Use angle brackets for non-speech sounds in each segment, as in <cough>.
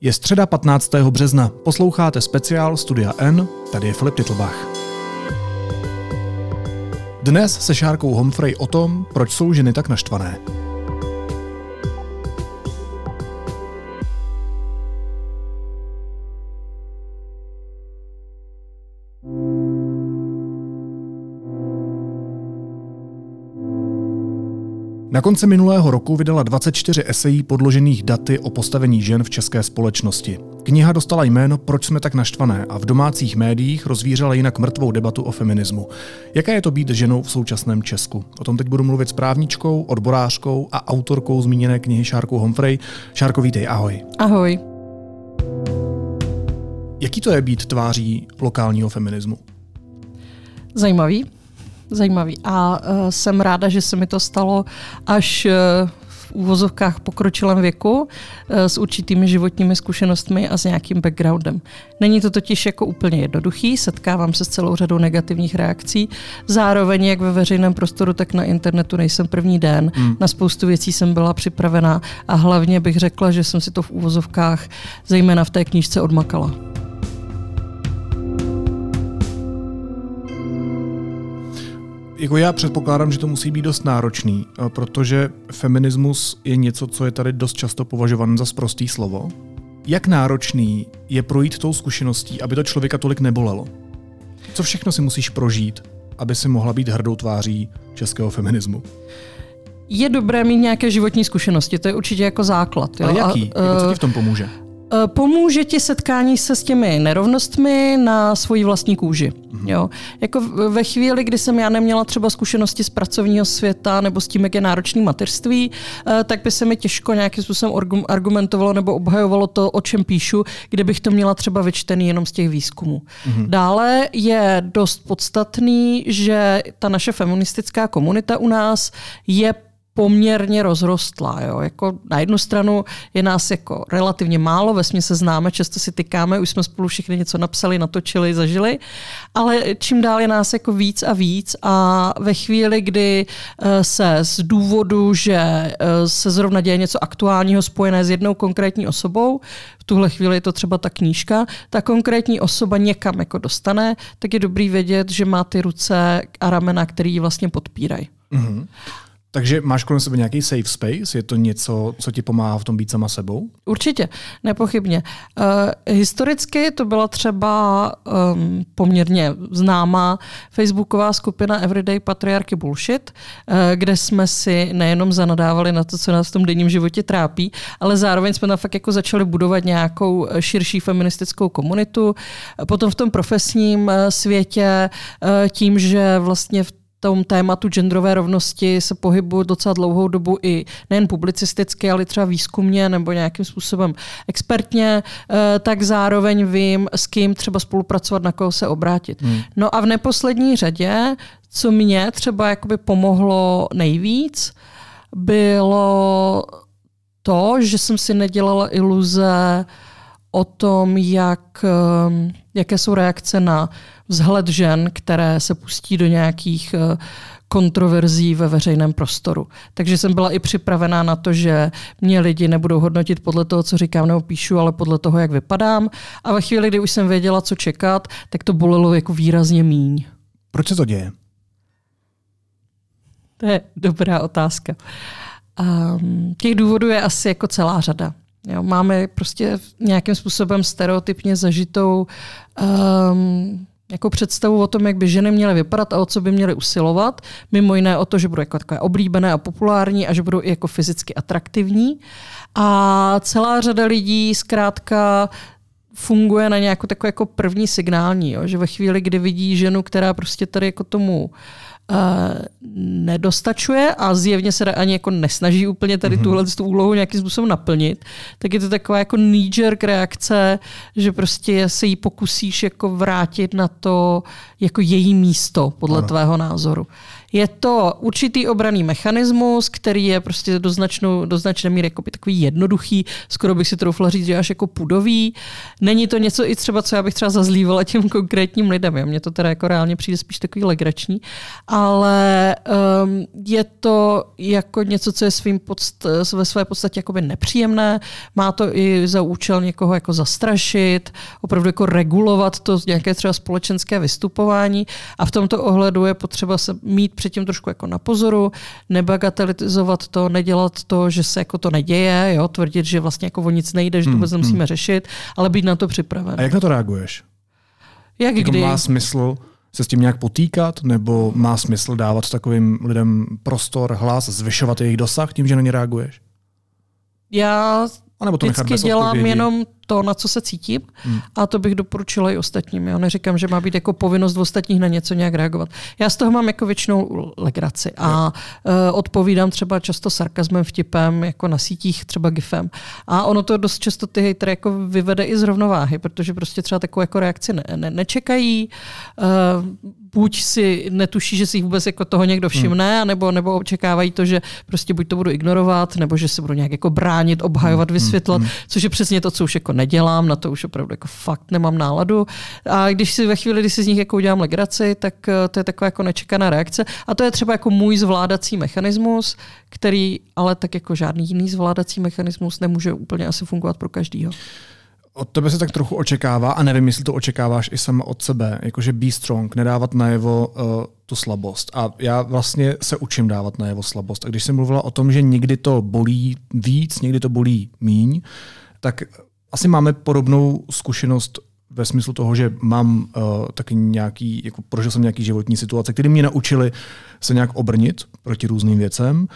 Je středa 15. března. Posloucháte speciál Studia N, tady je Filip Titlbach. Dnes se Šárkou Humphrey o tom, proč jsou ženy tak naštvané. Na konci minulého roku vydala 24 esejí podložených daty o postavení žen v české společnosti. Kniha dostala jméno Proč jsme tak naštvané a v domácích médiích rozvířela jinak mrtvou debatu o feminismu. Jaké je to být ženou v současném Česku? O tom teď budu mluvit s právničkou, odborářkou a autorkou zmíněné knihy Šárkou Humphrey. Šárko, vítej, ahoj. Ahoj. Jaký to je být tváří lokálního feminismu? Zajímavý zajímavý. A uh, jsem ráda, že se mi to stalo až uh, v úvozovkách pokročilém věku uh, s určitými životními zkušenostmi a s nějakým backgroundem. Není to totiž jako úplně jednoduchý, setkávám se s celou řadou negativních reakcí. Zároveň jak ve veřejném prostoru, tak na internetu nejsem první den. Hmm. Na spoustu věcí jsem byla připravená a hlavně bych řekla, že jsem si to v úvozovkách zejména v té knížce odmakala. Jako já předpokládám, že to musí být dost náročný, eh, protože feminismus je něco, co je tady dost často považované za sprostý slovo. Jak náročný je projít tou zkušeností, aby to člověka tolik nebolelo? Co všechno si musíš prožít, aby si mohla být hrdou tváří českého feminismu? Je dobré mít nějaké životní zkušenosti, to je určitě jako základ. Jo? Ale jaký? A, jako co ti v tom pomůže? Eh, pomůže ti setkání se s těmi nerovnostmi na svoji vlastní kůži. Mm-hmm. Jo. Jako ve chvíli, kdy jsem já neměla třeba zkušenosti z pracovního světa nebo s tím, jak je náročný mateřství, eh, tak by se mi těžko nějakým způsobem argumentovalo nebo obhajovalo to, o čem píšu, kde bych to měla třeba vyčtený jenom z těch výzkumů. Mm-hmm. Dále je dost podstatný, že ta naše feministická komunita u nás je poměrně rozrostlá. Jo. Jako na jednu stranu je nás jako relativně málo, ve se známe, často si tykáme, už jsme spolu všichni něco napsali, natočili, zažili, ale čím dál je nás jako víc a víc a ve chvíli, kdy eh, se z důvodu, že eh, se zrovna děje něco aktuálního spojené s jednou konkrétní osobou, v tuhle chvíli je to třeba ta knížka, ta konkrétní osoba někam jako dostane, tak je dobrý vědět, že má ty ruce a ramena, který ji vlastně podpírají. Mm-hmm. Takže máš kolem sebe nějaký safe space? Je to něco, co ti pomáhá v tom být sama sebou? Určitě, nepochybně. Uh, historicky to byla třeba um, poměrně známá facebooková skupina Everyday Patriarchy Bullshit, uh, kde jsme si nejenom zanadávali na to, co nás v tom denním životě trápí, ale zároveň jsme tam fakt jako začali budovat nějakou širší feministickou komunitu. Potom v tom profesním světě uh, tím, že vlastně v tom tématu genderové rovnosti se pohybuju docela dlouhou dobu i nejen publicisticky, ale třeba výzkumně nebo nějakým způsobem expertně, eh, tak zároveň vím, s kým třeba spolupracovat, na koho se obrátit. Hmm. No a v neposlední řadě, co mě třeba jakoby pomohlo nejvíc, bylo to, že jsem si nedělala iluze o tom, jak, eh, jaké jsou reakce na vzhled žen, které se pustí do nějakých eh, kontroverzí ve veřejném prostoru. Takže jsem byla i připravená na to, že mě lidi nebudou hodnotit podle toho, co říkám nebo píšu, ale podle toho, jak vypadám. A ve chvíli, kdy už jsem věděla, co čekat, tak to bolelo jako výrazně míň. Proč se to děje? To je dobrá otázka. Um, těch důvodů je asi jako celá řada. Jo, máme prostě nějakým způsobem stereotypně zažitou um, jako představu o tom, jak by ženy měly vypadat a o co by měly usilovat. Mimo jiné o to, že budou jako takové oblíbené a populární a že budou i jako fyzicky atraktivní. A celá řada lidí zkrátka funguje na nějakou takovou jako první signální, jo? že ve chvíli, kdy vidí ženu, která prostě tady jako tomu uh, nedostačuje a zjevně se ani jako nesnaží úplně tady mm-hmm. tuhle tu úlohu nějakým způsobem naplnit, tak je to taková jako knee reakce, že prostě se jí pokusíš jako vrátit na to jako její místo podle ano. tvého názoru. Je to určitý obraný mechanismus, který je prostě do, značnou, do značné míry jako takový jednoduchý, skoro bych si troufla říct, že až jako pudový. Není to něco i třeba, co já bych třeba zazlívala těm konkrétním lidem. Mně to teda jako reálně přijde spíš takový legrační, ale um, je to jako něco, co je svým podst, ve své podstatě jakoby nepříjemné. Má to i za účel někoho jako zastrašit, opravdu jako regulovat to nějaké třeba společenské vystupování a v tomto ohledu je potřeba se mít předtím trošku jako na pozoru, nebagatelizovat to, nedělat to, že se jako to neděje, jo, tvrdit, že vlastně jako o nic nejde, že to hmm, vůbec hmm, nemusíme hmm. řešit, ale být na to připraven. A jak na to reaguješ? Jak jako kdy? Má smysl se s tím nějak potýkat, nebo má smysl dávat takovým lidem prostor, hlas, zvyšovat jejich dosah tím, že na ně reaguješ? Já a nebo to vždycky dělám odpovědi. jenom to, na co se cítím hmm. a to bych doporučila i ostatním. Já neříkám, že má být jako povinnost v ostatních na něco nějak reagovat. Já z toho mám jako většinou legraci a uh, odpovídám třeba často sarkazmem, vtipem, jako na sítích, třeba gifem. A ono to dost často ty hejtry jako vyvede i z rovnováhy, protože prostě třeba takovou jako reakci ne, ne, nečekají. Uh, buď si netuší, že si vůbec jako toho někdo všimne, hmm. nebo, nebo očekávají to, že prostě buď to budu ignorovat, nebo že se budu nějak jako bránit, obhajovat, hmm. vysvětlovat, hmm. což je přesně to, co už jako nedělám, na to už opravdu jako fakt nemám náladu. A když si ve chvíli, kdy si z nich jako udělám legraci, tak eh, to je taková jako nečekaná reakce. A to je třeba jako můj zvládací mechanismus, který ale tak jako žádný jiný zvládací mechanismus nemůže úplně asi fungovat pro každýho od tebe se tak trochu očekává, a nevím, jestli to očekáváš i sama od sebe, jakože be strong, nedávat najevo uh, tu slabost. A já vlastně se učím dávat najevo slabost. A když jsem mluvila o tom, že někdy to bolí víc, někdy to bolí míň, tak asi máme podobnou zkušenost ve smyslu toho, že mám uh, taky nějaký, jako prožil jsem nějaký životní situace, které mě naučili se nějak obrnit proti různým věcem.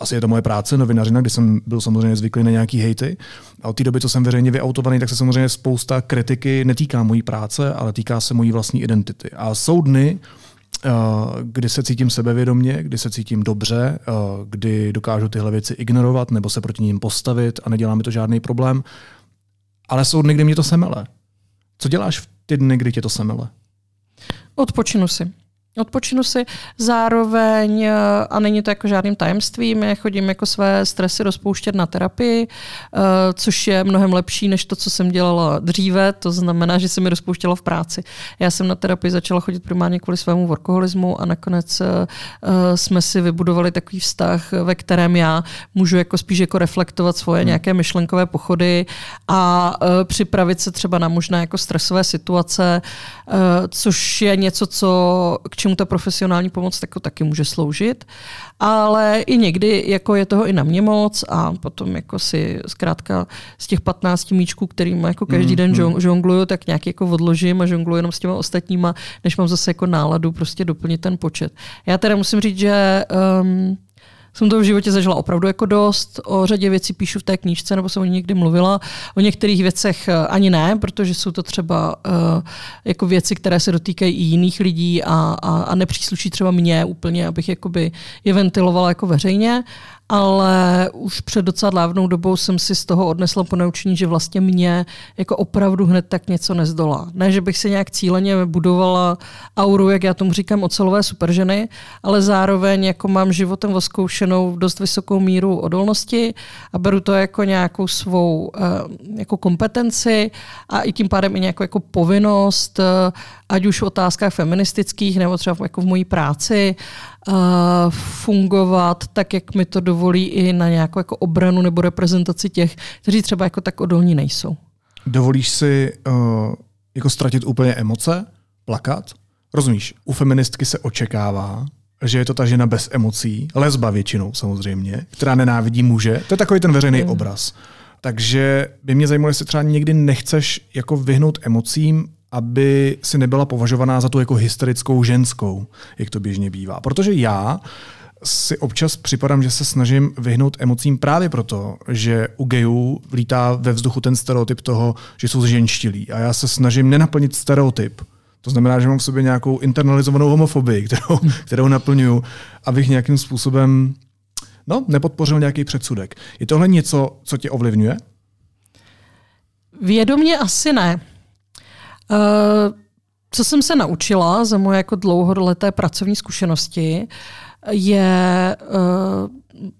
Asi je to moje práce, novinařina, kdy jsem byl samozřejmě zvyklý na nějaký hejty. A od té doby, co jsem veřejně vyautovaný, tak se samozřejmě spousta kritiky netýká mojí práce, ale týká se mojí vlastní identity. A jsou dny, uh, kdy se cítím sebevědomně, kdy se cítím dobře, uh, kdy dokážu tyhle věci ignorovat nebo se proti ním postavit a nedělá mi to žádný problém. Ale jsou dny, kdy mě to semele co děláš v ty dny, kdy tě to semele? Odpočinu si. Odpočinu si zároveň, eh, a není to jako žádným tajemstvím, já chodím jako své stresy rozpouštět na terapii, eh, což je mnohem lepší než to, co jsem dělala dříve, to znamená, že jsem mi rozpouštěla v práci. Já jsem na terapii začala chodit primárně kvůli svému workoholismu a nakonec eh, jsme si vybudovali takový vztah, ve kterém já můžu jako spíš jako reflektovat svoje hmm. nějaké myšlenkové pochody a připravit se třeba na možná jako stresové situace, což je něco, co k čemu ta profesionální pomoc tako taky může sloužit, ale i někdy jako je toho i na mě moc a potom jako si zkrátka z těch 15 míčků, kterým jako každý mm, den mm. žongluju, tak nějak jako odložím a žongluju jenom s těma ostatníma, než mám zase jako náladu prostě doplnit ten počet. Já teda musím říct, že um, jsem to v životě zažila opravdu jako dost. O řadě věcí píšu v té knížce, nebo jsem o ní někdy mluvila. O některých věcech eh, ani ne, protože jsou to třeba uh, jako věci, které se dotýkají i jiných lidí a, a, a nepřísluší třeba mně úplně, abych jakoby je ventilovala jako veřejně ale už před docela dávnou dobou jsem si z toho odnesla po naučení, že vlastně mě jako opravdu hned tak něco nezdolá. Ne, že bych si nějak cíleně budovala auru, jak já tomu říkám, ocelové superženy, ale zároveň jako mám životem voskoušenou dost vysokou míru odolnosti a beru to jako nějakou svou eh, jako kompetenci a i tím pádem i nějakou jako povinnost, eh, ať už v otázkách feministických nebo třeba jako v mojí práci, fungovat tak, jak mi to dovolí i na nějakou jako obranu nebo reprezentaci těch, kteří třeba jako tak odolní nejsou. Dovolíš si uh, jako ztratit úplně emoce, plakat? Rozumíš, u feministky se očekává, že je to ta žena bez emocí, lesba většinou samozřejmě, která nenávidí muže. To je takový ten veřejný mm. obraz. Takže by mě zajímalo, jestli třeba někdy nechceš jako vyhnout emocím aby si nebyla považovaná za tu jako hysterickou ženskou, jak to běžně bývá. Protože já si občas připadám, že se snažím vyhnout emocím právě proto, že u gejů lítá ve vzduchu ten stereotyp toho, že jsou ženštilí. A já se snažím nenaplnit stereotyp. To znamená, že mám v sobě nějakou internalizovanou homofobii, kterou, kterou naplňuju, abych nějakým způsobem no, nepodpořil nějaký předsudek. Je tohle něco, co tě co jsem se naučila za moje jako dlouholeté pracovní zkušenosti, je uh,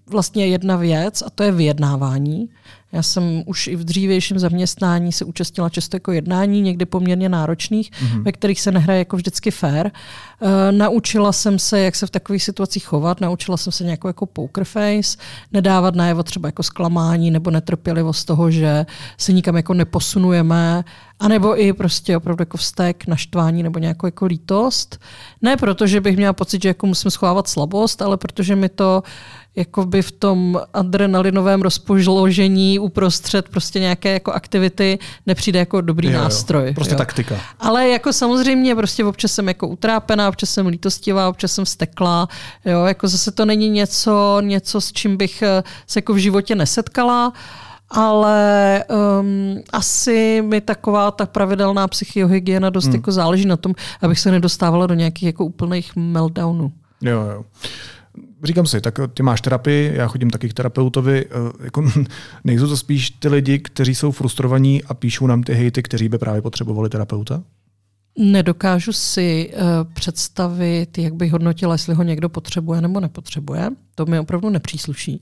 vlastně jedna věc a to je vyjednávání. Já jsem už i v dřívějším zaměstnání se účastnila často jako jednání, někdy poměrně náročných, mm-hmm. ve kterých se nehraje jako vždycky fair. Uh, naučila jsem se, jak se v takových situacích chovat, naučila jsem se nějakou jako poker face, nedávat najevo třeba jako zklamání nebo netrpělivost toho, že se nikam jako neposunujeme, anebo i prostě opravdu jako vztek, naštvání nebo nějakou jako lítost. Ne proto, že bych měla pocit, že jako musím schovávat slabost, ale protože mi to jakoby v tom adrenalinovém rozpožložení uprostřed prostě nějaké jako aktivity nepřijde jako dobrý jo, nástroj. Jo. Prostě jo. taktika. Ale jako samozřejmě prostě občas jsem jako utrápená, občas jsem lítostivá, občas jsem stekla. Jo, jako zase to není něco, něco, s čím bych eh, se jako v životě nesetkala ale um, asi mi taková ta pravidelná psychiohygiena dost hmm. jako záleží na tom, abych se nedostávala do nějakých jako úplných meltdownů. Jo, jo říkám si, tak ty máš terapii, já chodím taky k terapeutovi, eh, jako, <laughs> nejsou to spíš ty lidi, kteří jsou frustrovaní a píšou nám ty hejty, kteří by právě potřebovali terapeuta? Nedokážu si uh, představit, jak bych hodnotila, jestli ho někdo potřebuje nebo nepotřebuje. To mi opravdu nepřísluší.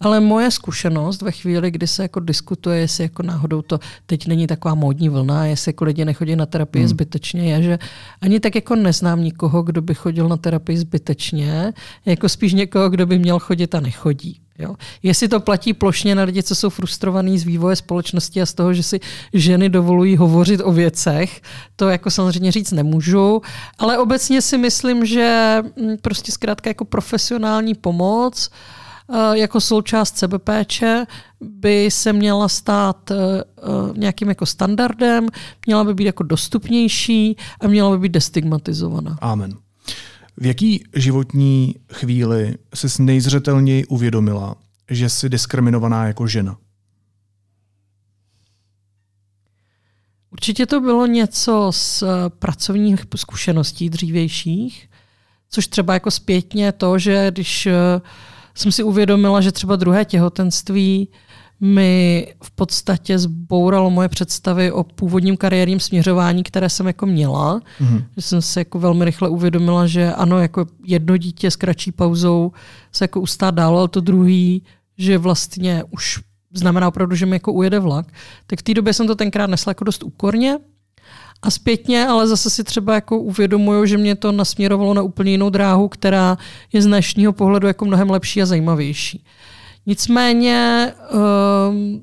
Ale moje zkušenost ve chvíli, kdy se jako diskutuje, jestli jako náhodou to teď není taková módní vlna, jestli jako lidi nechodí na terapii hmm. zbytečně, je, že ani tak jako neznám nikoho, kdo by chodil na terapii zbytečně, jako spíš někoho, kdo by měl chodit a nechodí. Jo. Jestli to platí plošně na lidi, co jsou frustrovaní z vývoje společnosti a z toho, že si ženy dovolují hovořit o věcech, to jako samozřejmě říct nemůžu, ale obecně si myslím, že mm, prostě zkrátka jako profesionální pomoc eh, jako součást sebepéče by se měla stát eh, eh, nějakým jako standardem, měla by být jako dostupnější a měla by být destigmatizovaná. Amen. V jaký životní chvíli jsi nejzřetelněji uvědomila, že jsi diskriminovaná jako žena? Určitě to bylo něco z eh, pracovních zkušeností dřívějších, což třeba jako zpětně to, že když eh, jsem si uvědomila, že třeba druhé těhotenství mi v podstatě zbouralo moje představy o původním kariérním směřování, které jsem jako měla. Mm-hmm. Že jsem se jako velmi rychle uvědomila, že ano, jako jedno dítě s kratší pauzou se jako ustát dál, ale to druhý, že vlastně už znamená opravdu, že mi jako ujede vlak. Tak v té době jsem to tenkrát nesla jako dost úkorně, a zpětně, ale zase si třeba jako uvědomuju, že mě to nasměrovalo na úplně jinou dráhu, která je z dnešního pohledu jako mnohem lepší a zajímavější. Nicméně um,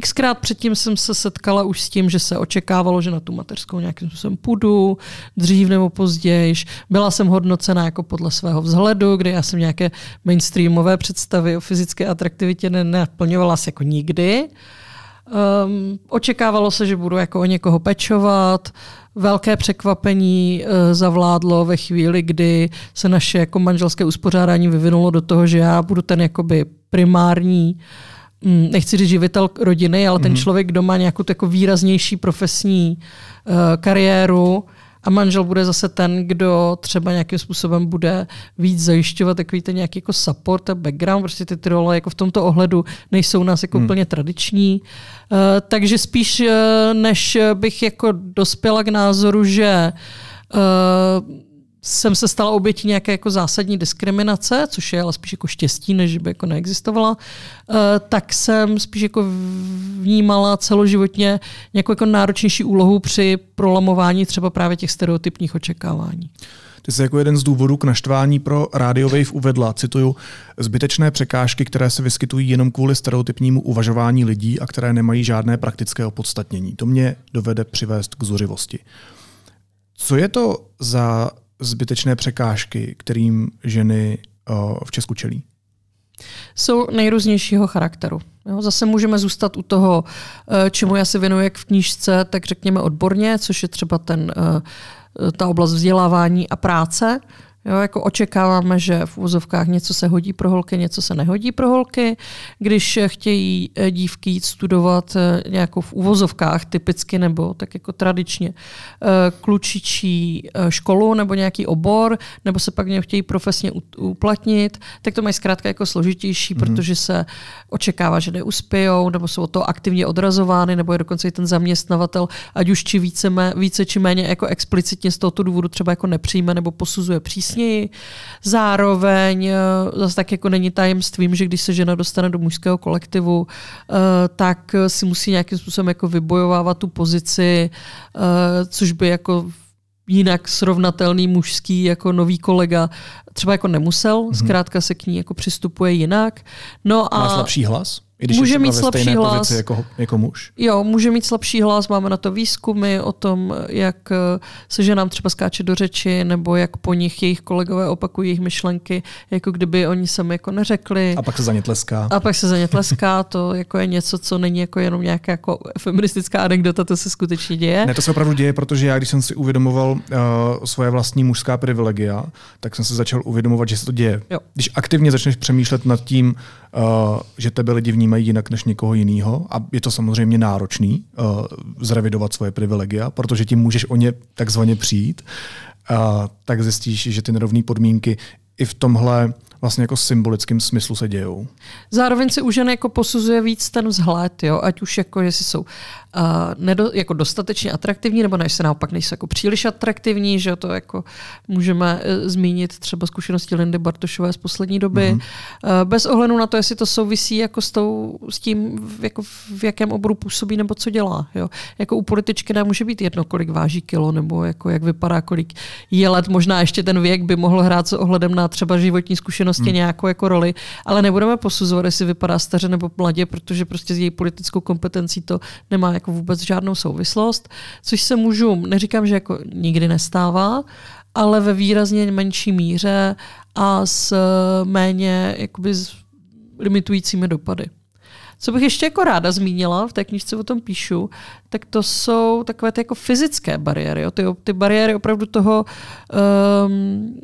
xkrát předtím jsem se setkala už s tím, že se očekávalo, že na tu mateřskou nějakým způsobem půjdu, dřív nebo později. Byla jsem hodnocena jako podle svého vzhledu, kde já jsem nějaké mainstreamové představy o fyzické atraktivitě nenaplňovala asi jako nikdy. Um, očekávalo se, že budu jako o někoho pečovat. Velké překvapení uh, zavládlo ve chvíli, kdy se naše jako manželské uspořádání vyvinulo do toho, že já budu ten jakoby primární, hm, nechci říct živitel rodiny, ale ten mhm. člověk, kdo má nějakou jako výraznější profesní uh, kariéru, a manžel bude zase ten, kdo třeba nějakým způsobem bude víc zajišťovat takový ten nějaký jako support a background. Prostě ty, ty role jako v tomto ohledu nejsou nás jako hmm. úplně tradiční. Uh, takže spíš, uh, než bych jako dospěla k názoru, že uh, jsem se stala obětí nějaké jako zásadní diskriminace, což je ale spíš jako štěstí, než by jako neexistovala, uh, tak jsem spíš jako vnímala celoživotně nějakou jako náročnější úlohu při prolamování třeba právě těch stereotypních očekávání. Ty jsi jako jeden z důvodů k naštvání pro Radio Wave uvedla, cituju, zbytečné překážky, které se vyskytují jenom kvůli stereotypnímu uvažování lidí a které nemají žádné praktické opodstatnění. To mě dovede přivést k zuřivosti. Co je to za zbytečné překážky, kterým ženy v Česku čelí? Jsou nejrůznějšího charakteru. Jo, zase můžeme zůstat u toho, e, čemu já se věnuji jak v knížce, tak řekněme odborně, což je třeba ten, e, ta oblast vzdělávání a práce, Jo, jako očekáváme, že v úzovkách něco se hodí pro holky, něco se nehodí pro holky. Když chtějí eh, dívky jít studovat eh, nějakou v úvozovkách typicky nebo tak jako tradičně eh, klučičí školu nebo nějaký obor, nebo se pak něm chtějí profesně uplatnit, tak to mají zkrátka jako složitější, mm-hmm. protože se očekává, že neuspějou, nebo jsou o to aktivně odrazovány, nebo je dokonce i ten zaměstnavatel, ať už či více, více či méně jako explicitně z tohoto důvodu třeba jako nepřijme nebo posuzuje přísně přísněji. Zároveň eh, zase tak jako není tajemstvím, že když se žena dostane do mužského kolektivu, eh, tak si musí nějakým způsobem jako vybojovávat tu pozici, eh, což by jako jinak srovnatelný mužský jako nový kolega třeba jako nemusel, mm-hmm. zkrátka se k ní jako přistupuje jinak. No a Má slabší hlas? I když může mít slabší hlas. Jako, jako muž. Jo, může mít slabší hlas, máme na to výzkumy o tom, jak eh, se ženám třeba skáče do řeči, nebo jak po nich jejich kolegové opakují jejich myšlenky, jako kdyby oni sami jako neřekli. A pak se za ně tleská. A pak se za ně tleská, to jako je něco, co není jako jenom nějaká jako feministická anekdota, to se skutečně děje. Ne, to se opravdu děje, protože já, když jsem si uvědomoval uh, svoje vlastní mužská privilegia, tak jsem se začal uvědomovat, že se to děje. Jo. Když aktivně začneš přemýšlet nad tím, uh, že tebe lidi vnímají jinak než někoho jiného. A je to samozřejmě náročný uh, zrevidovat svoje privilegia, protože tím můžeš o ně takzvaně přijít. Uh, tak zjistíš, že ty nerovné podmínky i v tomhle vlastně jako symbolickém smyslu se dějou. Zároveň se u žen jako posuzuje víc ten vzhled, jo? ať už jako, jestli jsou uh, nedo, jako dostatečně atraktivní, nebo než se naopak nejsou jako příliš atraktivní, že to jako můžeme uh, zmínit třeba zkušenosti Lindy Bartošové z poslední doby. Mm-hmm. Uh, bez ohledu na to, jestli to souvisí jako s, tou, s tím, v, jako v jakém oboru působí nebo co dělá. Jo? Jako u političky nemůže být jedno, kolik váží kilo, nebo jako jak vypadá, kolik je let. Možná ještě ten věk by mohl hrát s ohledem na třeba životní zkušenosti mm. nějakou jako roli, ale nebudeme posuzovat, jestli vypadá staře nebo mladě, protože prostě s její politickou kompetencí to nemá jako vůbec žádnou souvislost, což se můžu, neříkám, že jako nikdy nestává, ale ve výrazně menší míře a s méně jakoby s limitujícími dopady. Co bych ještě jako ráda zmínila, v té knižce o tom píšu, tak to jsou takové ty jako fyzické bariéry. Jo? Ty, ty bariéry opravdu toho um,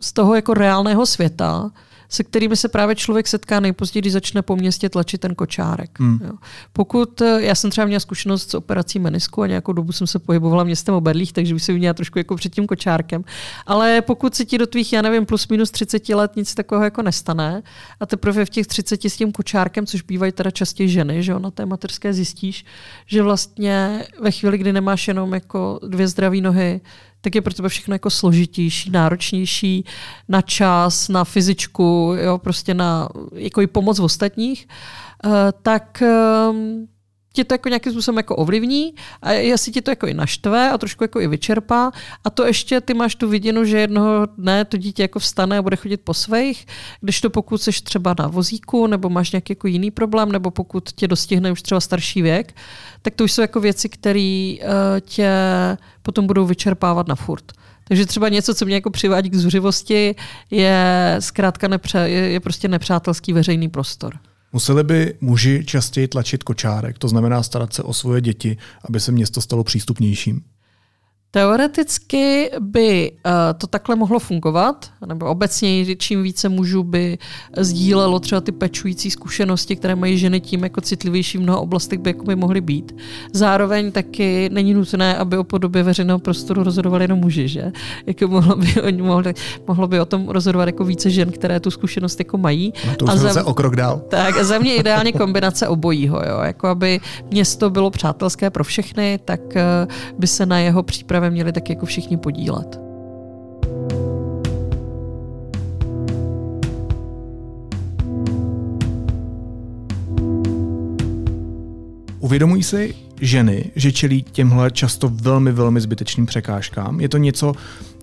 z toho jako reálného světa, se kterými se právě člověk setká nejpozději, když začne po městě tlačit ten kočárek. Hmm. Jo. Pokud, eh, já jsem třeba měla zkušenost s operací menisku a nějakou dobu jsem se pohybovala městem o berlích, takže už se měla trošku jako před tím kočárkem. Ale pokud se ti do tvých, já nevím, plus minus 30 let nic takového jako nestane a teprve v těch 30 s tím kočárkem, což bývají teda častěji ženy, že jo, na té materské zjistíš, že vlastně ve chvíli, kdy nemáš jenom jako dvě zdravé nohy, tak je pro tebe všechno jako složitější, náročnější na čas, na fyzičku, jo, prostě na jako i pomoc v ostatních, uh, tak um, tě to jako nějakým způsobem jako ovlivní a jestli tě to jako i naštve a trošku jako i vyčerpá a to ještě ty máš tu viděnu, že jednoho dne to dítě jako vstane a bude chodit po svých, když to pokud jsi třeba na vozíku nebo máš nějaký jako jiný problém nebo pokud tě dostihne už třeba starší věk, tak to už jsou jako věci, které uh, tě potom budou vyčerpávat na furt. Takže třeba něco, co mě jako přivádí k zuřivosti, je zkrátka nepře, je prostě nepřátelský veřejný prostor. Museli by muži častěji tlačit kočárek, to znamená starat se o svoje děti, aby se město stalo přístupnějším? Teoreticky by uh, to takhle mohlo fungovat, nebo obecně čím více mužů by sdílelo třeba ty pečující zkušenosti, které mají ženy tím jako citlivější v mnoha oblastech by, jako by mohly být. Zároveň taky není nutné, aby o podobě veřejného prostoru rozhodovali jenom muži, že? Jako mohlo by, mohli, mohlo by o tom rozhodovat jako více žen, které tu zkušenost jako mají. No to už a za, zase o krok dál. Tak a za mě ideálně kombinace obojího, jo? Jako aby město bylo přátelské pro všechny, tak uh, by se na jeho přípravě právě měli tak jako všichni podílet. Uvědomují si ženy, že čelí těmhle často velmi, velmi zbytečným překážkám? Je to něco,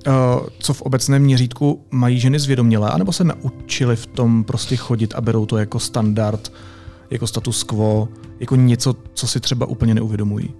eh, co v obecném měřítku mají ženy zvědomělé, anebo se naučili v tom prostě chodit a berou to jako standard, jako status quo, jako něco, co si třeba úplně neuvědomují?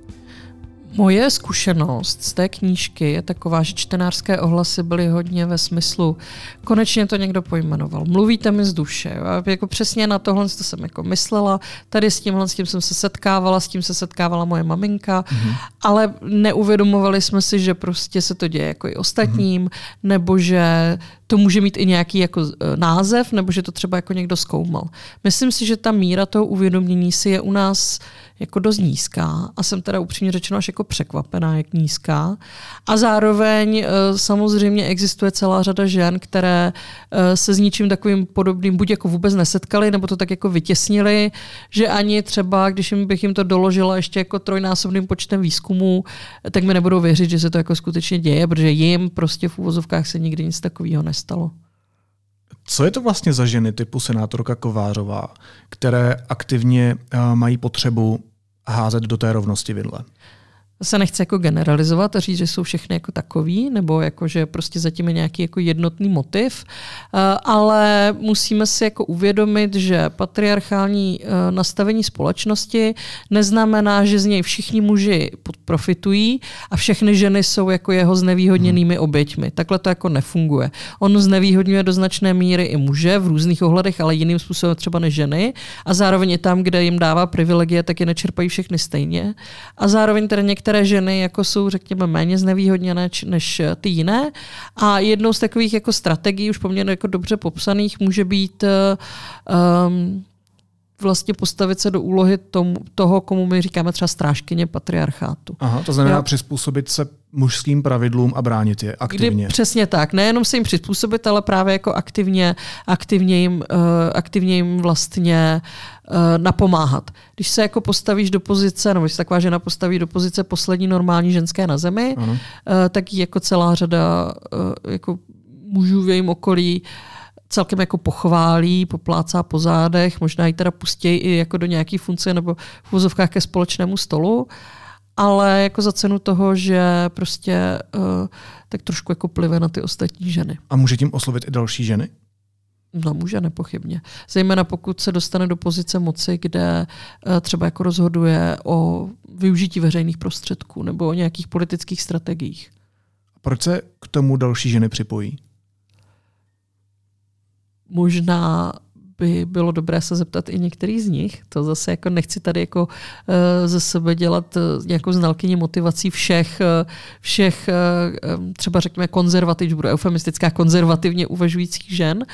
Moje zkušenost z té knížky je taková, že čtenářské ohlasy byly hodně ve smyslu, konečně to někdo pojmenoval, mluvíte mi z duše. A jako přesně na tohle to jsem jako myslela, tady s tímhle s tím jsem se setkávala, s tím se setkávala moje maminka, mm-hmm. ale neuvědomovali jsme si, že prostě se to děje jako i ostatním, mm-hmm. nebo že to může mít i nějaký jako e, název, nebo že to třeba jako někdo zkoumal. Myslím si, že ta míra toho uvědomění si je u nás jako dost nízká a jsem teda upřímně řečeno až jako překvapená, jak nízká. A zároveň e, samozřejmě existuje celá řada žen, které e, se s ničím takovým podobným buď jako vůbec nesetkaly, nebo to tak jako vytěsnili, že ani třeba, když jim bych jim to doložila ještě jako trojnásobným počtem výzkumů, tak mi nebudou věřit, že se to jako skutečně děje, protože jim prostě v úvozovkách se nikdy nic takového nestalo. Co je to vlastně za ženy typu senátorka Kovářová, které aktivně uh, mají potřebu házet do té rovnosti vidle? Se nechce jako generalizovat a říct, že jsou všechny jako takový, nebo jako, že prostě zatím je nějaký jako jednotný motiv, eh, ale musíme si jako uvědomit, že patriarchální eh, nastavení společnosti neznamená, že z něj všichni muži profitují a všechny ženy jsou jako jeho znevýhodněnými hmm. oběťmi. Takhle to jako nefunguje. On znevýhodňuje do značné míry i muže v různých ohledech, ale jiným způsobem třeba než ženy a zároveň i tam, kde jim dává privilegie, tak je nečerpají všechny stejně. A zároveň teda některé některé ženy jako jsou, řekněme, méně znevýhodněné než ty jiné. A jednou z takových jako strategií, už poměrně jako dobře popsaných, může být um, vlastně postavit se do úlohy tom, toho, komu my říkáme třeba strážkyně patriarchátu. Aha, to znamená jo. přizpůsobit se mužským pravidlům a bránit je aktivně. Kdy, přesně tak. Nejenom se jim přizpůsobit, ale právě jako aktivně, aktivně, jim, uh, aktivně jim vlastně uh, napomáhat. Když se jako postavíš do pozice, nebo když se taková žena postaví do pozice poslední normální ženské na zemi, uh, tak ji jako celá řada uh, jako mužů v jejím okolí celkem jako pochválí, poplácá po zádech, možná ji teda pustí i jako do nějaké funkce nebo v vozovkách ke společnému stolu, ale jako za cenu toho, že prostě uh, tak trošku jako plive na ty ostatní ženy. A může tím oslovit i další ženy? No může nepochybně. Zejména pokud se dostane do pozice moci, kde uh, třeba jako rozhoduje o využití veřejných prostředků nebo o nějakých politických strategiích. Proč se k tomu další ženy připojí? možná by bylo dobré se zeptat i některý z nich. To zase jako nechci tady jako uh, ze sebe dělat uh, nějakou znalkyni motivací všech, uh, všech třeba řekněme konzervativ, budu eufemistická, konzervativně uvažujících žen,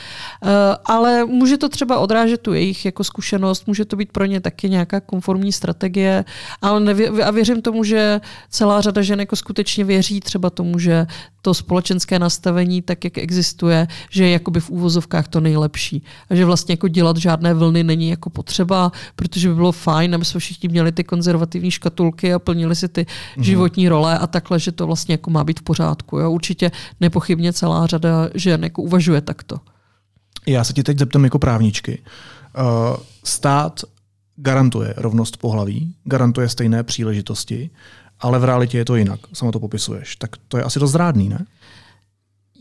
ale může to třeba odrážet tu jejich jako zkušenost, může to být pro ně taky nějaká konformní strategie ale nevě, a věřím tomu, že celá řada žen jako skutečně věří třeba tomu, že to společenské nastavení, tak jak existuje, že je jakoby v úvozovkách to nejlepší. A že vlastně jako dělat žádné vlny není jako potřeba, protože by bylo fajn, aby jsme všichni měli ty konzervativní škatulky a plnili si ty mm. životní role a takhle, že to vlastně jako má být v pořádku. Jo? Určitě nepochybně celá řada žen jako uvažuje takto. Já se ti teď zeptám jako právničky. Uh, stát garantuje rovnost pohlaví, garantuje stejné příležitosti, ale v realitě je to jinak. Sama to popisuješ. Tak to je asi dost zrádný, ne?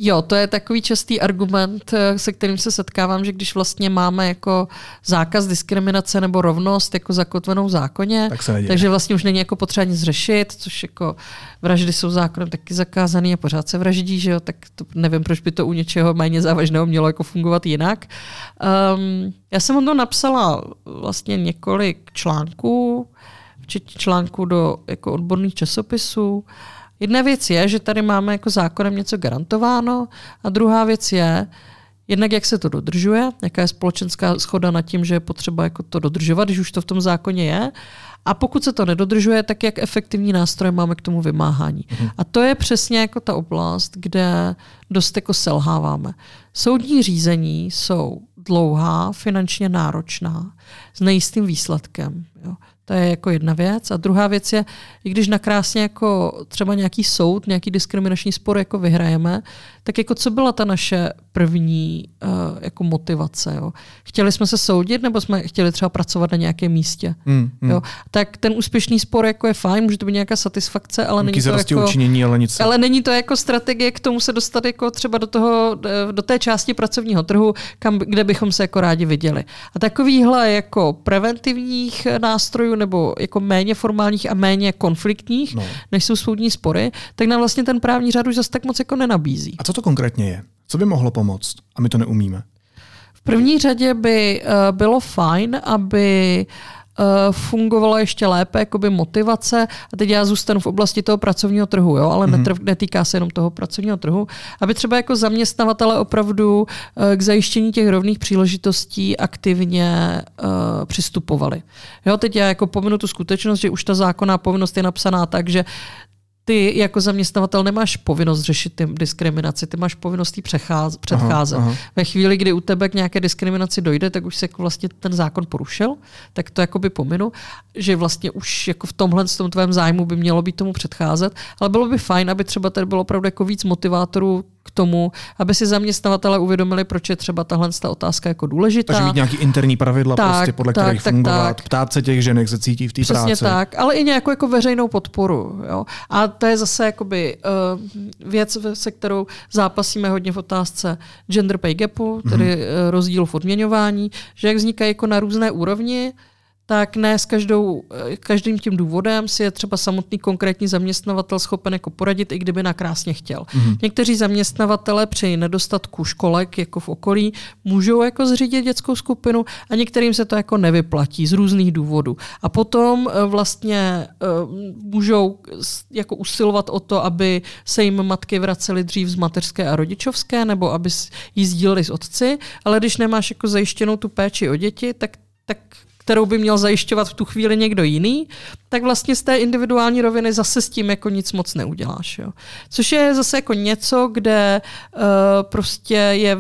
Jo, to je takový častý argument, eh, se kterým se setkávám, že když vlastně máme jako zákaz diskriminace nebo rovnost jako zakotvenou v zákoně, tak se takže vlastně už není jako potřeba nic řešit, což jako vraždy jsou zákonem taky zakázané a pořád se vraždí, že jo, tak to nevím, proč by to u něčeho méně závažného mělo jako fungovat jinak. Um, já jsem o to napsala vlastně několik článků, včetně článků do jako odborných časopisů. Jedna věc je, že tady máme jako zákonem něco garantováno a druhá věc je, jednak jak se to dodržuje, jaká je společenská schoda nad tím, že je potřeba jako to dodržovat, když už to v tom zákoně je. A pokud se to nedodržuje, tak jak efektivní nástroje máme k tomu vymáhání. Mhm. A to je přesně jako ta oblast, kde dost jako selháváme. Soudní řízení jsou dlouhá, finančně náročná, s nejistým výsledkem. Jo. To je jako jedna věc. A druhá věc je, i když nakrásně jako třeba nějaký soud, nějaký diskriminační spor jako vyhrajeme, tak jako co byla ta naše první uh, jako motivace? Jo? Chtěli jsme se soudit nebo jsme chtěli třeba pracovat na nějakém místě? Mm, mm. Jo? Tak ten úspěšný spor jako je fajn, může to být nějaká satisfakce, ale není to jako, učinění, ale, nic. ale není to jako strategie k tomu se dostat jako třeba do, toho, do té části pracovního trhu, kam, kde bychom se jako rádi viděli. A takovýhle jako preventivních nástrojů nástrojů nebo jako méně formálních a méně konfliktních, no. než jsou soudní spory, tak nám vlastně ten právní řád už zase tak moc jako nenabízí. A co to konkrétně je? Co by mohlo pomoct? A my to neumíme. V první řadě by uh, bylo fajn, aby uh, fungovala ještě lépe jakoby motivace. A teď já zůstanu v oblasti toho pracovního trhu, jo, ale mm-hmm. netýká se jenom toho pracovního trhu. Aby třeba jako zaměstnavatele opravdu eh, k zajištění těch rovných příležitostí aktivně uh, přistupovali. Jo, teď já jako pominu tu skutečnost, že už ta zákonná povinnost je napsaná tak, že ty jako zaměstnavatel nemáš povinnost řešit ty diskriminaci, ty máš povinnost jí předcházet. Aha, aha. Ve chvíli, kdy u tebe k nějaké diskriminaci dojde, tak už se jako vlastně ten zákon porušil, tak to jakoby pominu, že vlastně už jako v tomhle v tom tvém zájmu by mělo být tomu předcházet, ale bylo by fajn, aby třeba tady bylo opravdu jako víc motivátorů tomu, aby si zaměstnavatele uvědomili, proč je třeba tahle ta otázka jako důležitá. Takže mít nějaký interní pravidla, tak, prostě, podle tak, kterých tak, fungovat, tak. ptát se těch žen, jak se cítí v té práci. Přesně tak, ale i nějakou jako veřejnou podporu. Jo? A to je zase jakoby, uh, věc, se kterou zápasíme hodně v otázce gender pay gapu, tedy mm-hmm. rozdíl v odměňování, že jak vznikají jako na různé úrovni, tak ne s každou, každým tím důvodem si je třeba samotný konkrétní zaměstnavatel schopen jako poradit, i kdyby nakrásně chtěl. Mm-hmm. Někteří zaměstnavatele při nedostatku školek jako v okolí můžou jako zřídit dětskou skupinu a některým se to jako nevyplatí z různých důvodů. A potom eh, vlastně uh, můžou jako usilovat o to, aby se jim matky vracely dřív z mateřské a rodičovské, nebo aby jí sdíleli s otci, ale když nemáš jako zajištěnou tu péči o děti, tak tak kterou by měl zajišťovat v tu chvíli někdo jiný, tak vlastně z té individuální roviny zase s tím jako nic moc neuděláš. Jo. Což je zase jako něco, kde uh, prostě je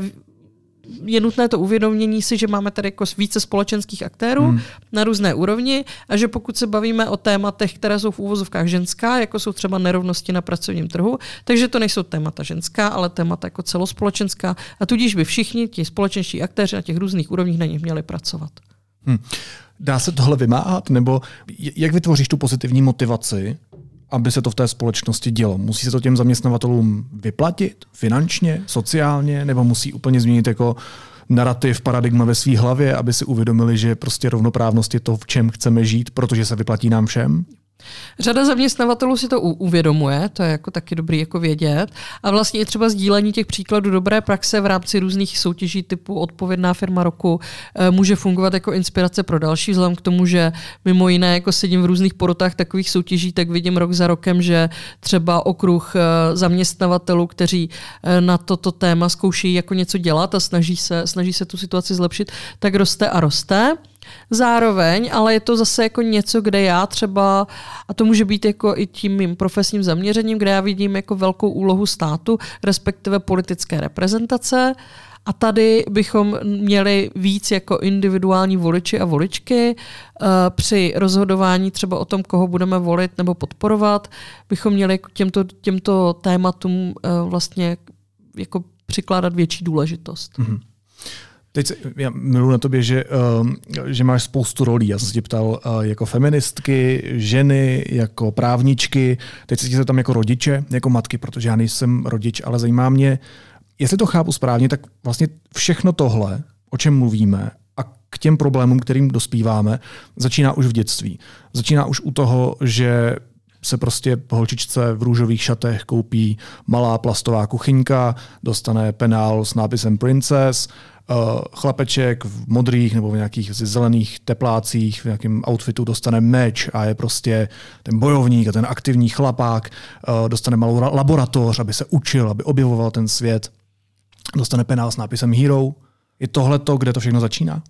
je nutné to uvědomění si, že máme tady jako více společenských aktérů hmm. na různé úrovni a že pokud se bavíme o tématech, které jsou v úvozovkách ženská, jako jsou třeba nerovnosti na pracovním trhu, takže to nejsou témata ženská, ale témata jako celospolečenská a tudíž by všichni ti společenští aktéři na těch různých úrovních na nich měli pracovat. Hmm. Dá se tohle vymáhat? Nebo jak vytvoříš tu pozitivní motivaci, aby se to v té společnosti dělo? Musí se to těm zaměstnavatelům vyplatit finančně, sociálně, nebo musí úplně změnit jako narrativ, paradigma ve své hlavě, aby si uvědomili, že prostě rovnoprávnost je to, v čem chceme žít, protože se vyplatí nám všem? Řada zaměstnavatelů si to uvědomuje, to je jako taky dobrý jako vědět. A vlastně i třeba sdílení těch příkladů dobré praxe v rámci různých soutěží typu odpovědná firma roku eh, může fungovat jako inspirace pro další, vzhledem k tomu, že mimo jiné jako sedím v různých porotách takových soutěží, tak vidím rok za rokem, že třeba okruh eh, zaměstnavatelů, kteří eh, na toto téma zkouší jako něco dělat a snaží se, snaží se tu situaci zlepšit, tak roste a roste. Zároveň, ale je to zase jako něco, kde já třeba, a to může být jako i tím mým profesním zaměřením, kde já vidím jako velkou úlohu státu, respektive politické reprezentace. A tady bychom měli víc jako individuální voliči a voličky uh, při rozhodování třeba o tom, koho budeme volit nebo podporovat, bychom měli jako těmto, těmto tématům uh, vlastně jako přikládat větší důležitost. Mm-hmm. Teď se, já miluji na tobě, že, uh, že máš spoustu rolí. Já jsem se tě ptal uh, jako feministky, ženy, jako právničky, teď se tě tam jako rodiče, jako matky, protože já nejsem rodič, ale zajímá mě, jestli to chápu správně, tak vlastně všechno tohle, o čem mluvíme, a k těm problémům, kterým dospíváme, začíná už v dětství. Začíná už u toho, že se prostě holčičce v růžových šatech koupí malá plastová kuchyňka, dostane penál s nápisem Princess, uh, chlapeček v modrých nebo v nějakých zelených teplácích, v nějakém outfitu dostane meč a je prostě ten bojovník a ten aktivní chlapák, uh, dostane malou laboratoř, aby se učil, aby objevoval ten svět, dostane penál s nápisem Hero. Je tohle to, kde to všechno začíná?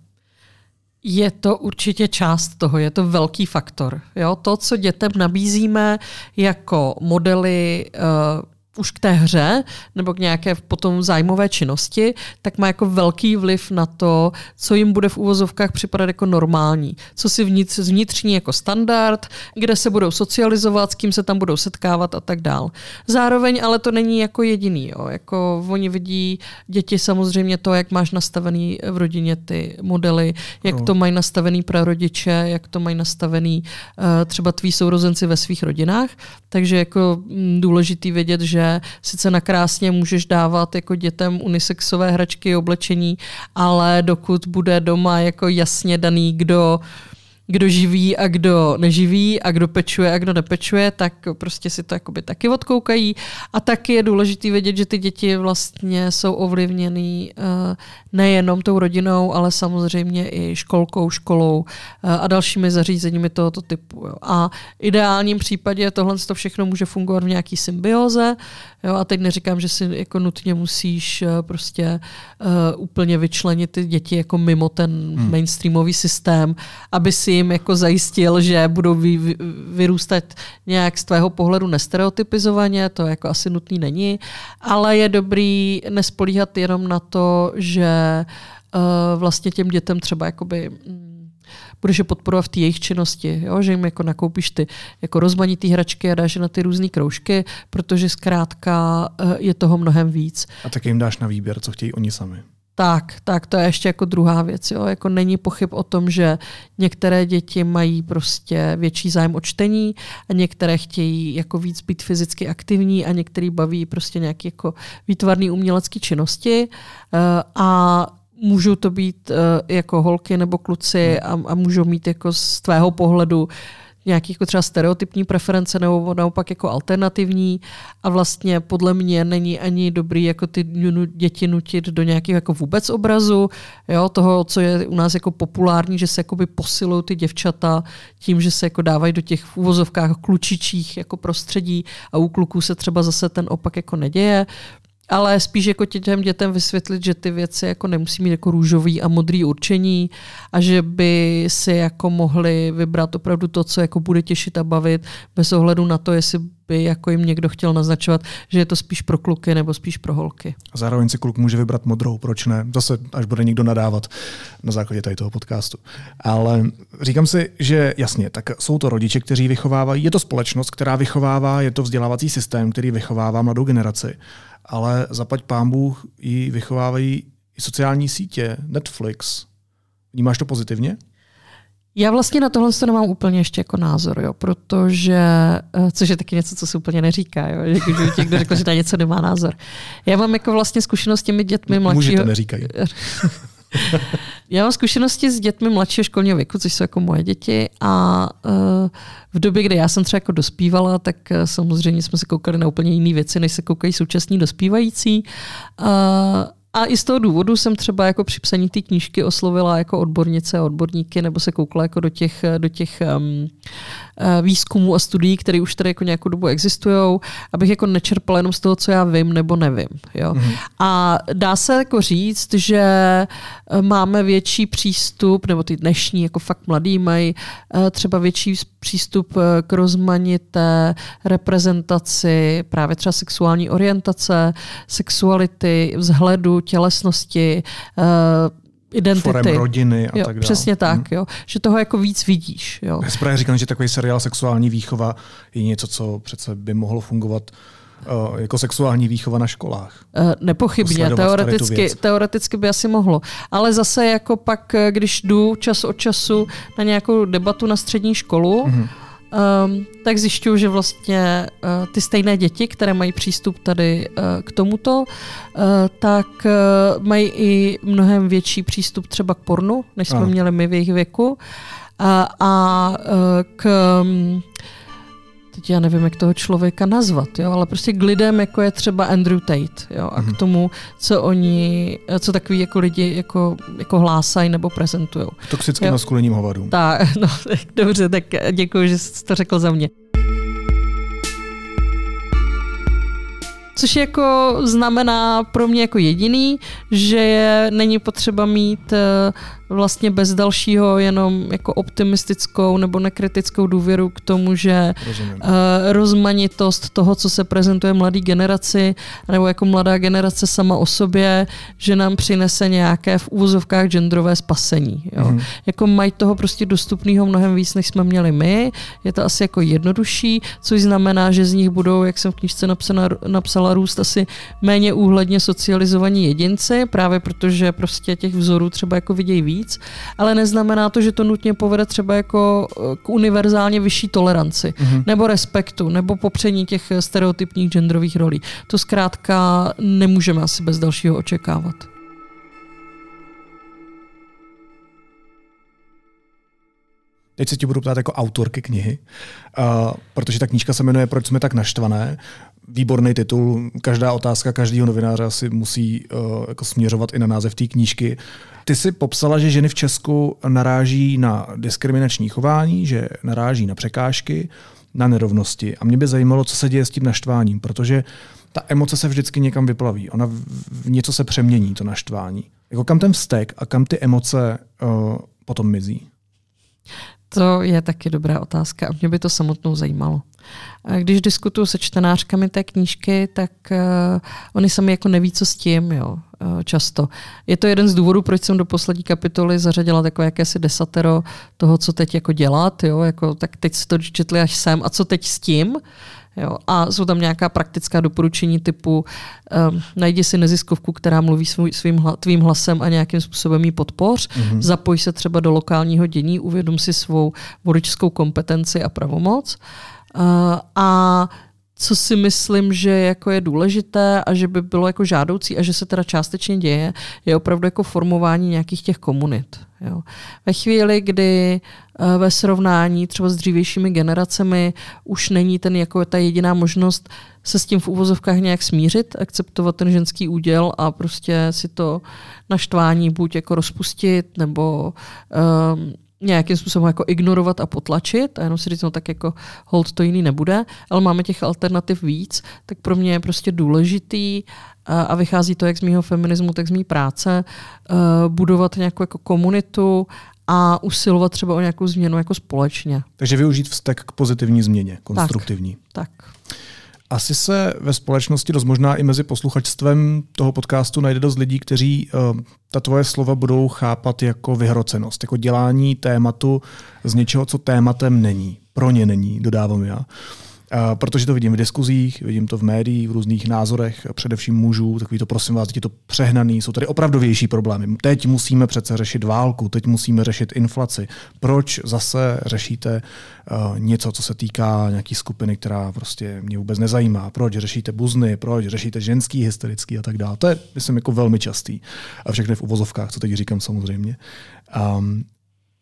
Je to určitě část toho, je to velký faktor. Jo? To, co dětem nabízíme jako modely uh, už k té hře nebo k nějaké potom zájmové činnosti, tak má jako velký vliv na to, co jim bude v úvozovkách připadat jako normální. Co si vnitř, vnitřní jako standard, kde se budou socializovat, s kým se tam budou setkávat a tak dál. Zároveň ale to není jako jediný. Jo. Jako oni vidí děti samozřejmě to, jak máš nastavený v rodině ty modely, jak no. to mají nastavený prarodiče, jak to mají nastavený uh, třeba tví sourozenci ve svých rodinách. Takže jako mm, důležitý vědět, že že sice nakrásně můžeš dávat jako dětem unisexové hračky, oblečení, ale dokud bude doma jako jasně daný, kdo kdo živí a kdo neživí a kdo pečuje a kdo nepečuje, tak prostě si to jakoby taky odkoukají. A taky je důležité vědět, že ty děti vlastně jsou ovlivněný uh, nejenom tou rodinou, ale samozřejmě i školkou, školou uh, a dalšími zařízeními tohoto typu. Jo. A v ideálním případě tohle to všechno může fungovat v nějaký symbioze. Jo, a teď neříkám, že si jako nutně musíš uh, prostě uh, úplně vyčlenit ty děti jako mimo ten hmm. mainstreamový systém, aby si jim jako zajistil, že budou vy, vy, vyrůstat nějak z tvého pohledu nestereotypizovaně, to jako asi nutný není, ale je dobrý nespolíhat jenom na to, že uh, vlastně těm dětem třeba jakoby mm, budeš je podporovat v té jejich činnosti, jo? že jim jako nakoupíš ty jako rozmanitý hračky a dáš je na ty různé kroužky, protože zkrátka uh, je toho mnohem víc. A taky jim dáš na výběr, co chtějí oni sami. Tak, tak to je ještě jako druhá věc. Jo. Jako není pochyb o tom, že některé děti mají prostě větší zájem o čtení a některé chtějí jako víc být fyzicky aktivní a některý baví prostě nějaké jako výtvarné umělecké činnosti. Uh, a můžou to být uh, jako holky nebo kluci a, a můžou mít jako z tvého pohledu nějaký jako třeba stereotypní preference nebo naopak jako alternativní a vlastně podle mě není ani dobrý jako ty děti nutit do nějakého jako vůbec obrazu, jo, toho, co je u nás jako populární, že se jakoby posilují ty děvčata tím, že se jako dávají do těch v úvozovkách klučičích jako prostředí a u kluků se třeba zase ten opak jako neděje ale spíš jako těm dětem vysvětlit, že ty věci jako nemusí mít jako růžový a modrý určení a že by si jako mohli vybrat opravdu to, co jako bude těšit a bavit, bez ohledu na to, jestli by jako jim někdo chtěl naznačovat, že je to spíš pro kluky nebo spíš pro holky. A zároveň si kluk může vybrat modrou, proč ne? Zase, až bude někdo nadávat na základě tady toho podcastu. Ale říkám si, že jasně, tak jsou to rodiče, kteří vychovávají, je to společnost, která vychovává, je to vzdělávací systém, který vychovává mladou generaci ale zaplať pán Bůh ji vychovávají i sociální sítě, Netflix. Vnímáš to pozitivně? Já vlastně na tohle to nemám úplně ještě jako názor, jo, protože, eh, což je taky něco, co se úplně neříká, jo, že když někdo řekl, že na něco nemá názor. Já mám jako vlastně zkušenost s těmi dětmi mladšího... Muži to neříkají. <laughs> Já mám zkušenosti s dětmi mladšího školního věku, což jsou jako moje děti a uh, v době, kdy já jsem třeba jako dospívala, tak uh, samozřejmě jsme se koukali na úplně jiné věci, než se koukají současní dospívající. Uh, a i z toho důvodu jsem třeba jako při psaní té knížky oslovila jako odbornice a odborníky, nebo se koukla jako do těch, do těch um, výzkumů a studií, které už tady jako nějakou dobu existují, abych jako nečerpala jenom z toho, co já vím nebo nevím. Jo? Mm-hmm. A dá se jako říct, že eh, máme větší přístup, nebo ty dnešní jako fakt mladí mají eh, třeba větší přístup k rozmanité reprezentaci právě třeba sexuální orientace, sexuality, vzhledu, tělesnosti, identity. Forem rodiny a jo, tak dále. Přesně tak, hmm. jo. že toho jako víc vidíš. Jo. Já právě říkám, že takový seriál Sexuální výchova je něco, co přece by mohlo fungovat uh, jako sexuální výchova na školách. Uh, nepochybně, teoreticky, teoreticky by asi mohlo. Ale zase jako pak, když jdu čas od času na nějakou debatu na střední školu, hmm um, tak zjišťuju, že vlastně uh, ty stejné děti, které mají přístup tady uh, k tomuto, uh, tak uh, mají i mnohem větší přístup třeba k pornu, než jsme ano. měli my v jejich věku. A, a uh, k um, teď já nevím, jak toho člověka nazvat, jo, ale prostě k lidem, jako je třeba Andrew Tate, jo, a mm-hmm. k mhm. tomu, co oni, co takový jako lidi jako, jako hlásají nebo prezentují. Toxickým maskulinním hovadům. <laughs> Tak, no, dobře, tak děkuji, že jsi to řekl za mě. Což jako znamená pro mě jako jediný, že je, není potřeba mít uh, vlastně bez dalšího jenom jako optimistickou nebo nekritickou důvěru k tomu, že uh, rozmanitost toho, co se prezentuje mladý generaci, nebo jako mladá generace sama o sobě, že nám přinese nějaké v úzovkách genderové spasení. Jo. Mm. Jako mají toho prostě dostupného mnohem víc, než jsme měli my. Je to asi jako jednodušší, což znamená, že z nich budou, jak jsem v knižce napsala, napsala růst asi méně úhledně socializovaní jedinci, právě protože prostě těch vzorů třeba jako vidějí víc víc, ale neznamená to, že to nutně povede třeba jako eh, k univerzálně vyšší toleranci, mm-hmm. nebo respektu, nebo popření těch stereotypních genderových rolí. To zkrátka nemůžeme asi bez dalšího očekávat. Teď se ti budu ptát jako autorky knihy, uh, protože ta knížka se jmenuje Proč jsme tak naštvané. Výborný titul, každá otázka každého novináře asi musí uh, jako směřovat i na název té knížky. Ty jsi popsala, že ženy v Česku naráží na diskriminační chování, že naráží na překážky, na nerovnosti. A mě by zajímalo, co se děje s tím naštváním, protože ta emoce se vždycky někam vyplaví. Ona v něco se přemění, to naštvání. Jako kam ten vztek a kam ty emoce uh, potom mizí? To je taky dobrá otázka a mě by to samotnou zajímalo. Když diskutuju se čtenářkami té knížky, tak uh, oni sami jako neví, co s tím, jo, uh, často. Je to jeden z důvodů, proč jsem do poslední kapitoly zařadila takové jakési desatero toho, co teď jako dělat, jo, jako, tak teď si to četli až sem a co teď s tím, Jo. A jsou tam nějaká praktická doporučení typu um, najdi si neziskovku, která mluví svůj, svým hla, tvým hlasem a nějakým způsobem ji podpoř, mm-hmm. zapoj se třeba do lokálního dění, uvědom si svou voličskou kompetenci a pravomoc. Uh, a co si myslím, že jako je důležité a že by bylo jako žádoucí a že se teda částečně děje, je opravdu jako formování nějakých těch komunit. Jo. Ve chvíli, kdy eh, ve srovnání třeba s dřívějšími generacemi už není ten jako ta jediná možnost se s tím v úvozovkách nějak smířit, akceptovat ten ženský úděl a prostě si to naštvání buď jako rozpustit nebo um, nějakým způsobem jako ignorovat a potlačit a jenom si říct, no tak jako hold to jiný nebude, ale máme těch alternativ víc, tak pro mě je prostě důležitý a vychází to jak z mýho feminismu, tak z mý práce, budovat nějakou jako komunitu a usilovat třeba o nějakou změnu jako společně. Takže využít vztek k pozitivní změně, konstruktivní. Tak. tak. Asi se ve společnosti, dost možná i mezi posluchačstvem toho podcastu, najde dost lidí, kteří uh, ta tvoje slova budou chápat jako vyhrocenost, jako dělání tématu z něčeho, co tématem není. Pro ně není, dodávám já. Uh, protože to vidím v diskuzích, vidím to v médiích, v různých názorech, především mužů, takový to prosím vás, je to přehnaný, jsou tady opravdovější problémy. Teď musíme přece řešit válku, teď musíme řešit inflaci. Proč zase řešíte uh, něco, co se týká nějaký skupiny, která prostě mě vůbec nezajímá? Proč řešíte buzny, proč řešíte ženský hysterický a tak dále? To je, myslím, jako velmi častý. A všechny v uvozovkách, co teď říkám samozřejmě. Um,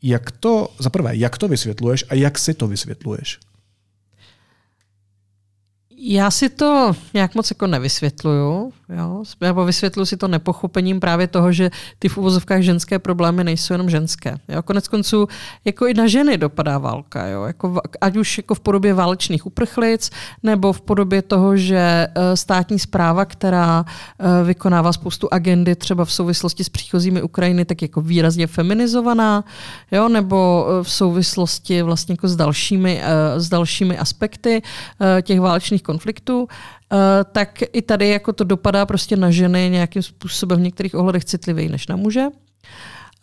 jak to, za prvé, jak to vysvětluješ a jak si to vysvětluješ? Já si to nějak moc jako nevysvětluju, jo? nebo vysvětluji si to nepochopením právě toho, že ty v uvozovkách ženské problémy nejsou jenom ženské. Jo? Konec konců jako i na ženy dopadá válka, jo? Jako, ať už jako v podobě válečných uprchlic, nebo v podobě toho, že eh, státní zpráva, která eh, vykonává spoustu agendy třeba v souvislosti s příchozími Ukrajiny, tak jako výrazně feminizovaná, jo? nebo eh, v souvislosti vlastně jako s dalšími, s dalšími aspekty těch válečných konfliktů, tak i tady jako to dopadá prostě na ženy nějakým způsobem v některých ohledech citlivěji než na muže.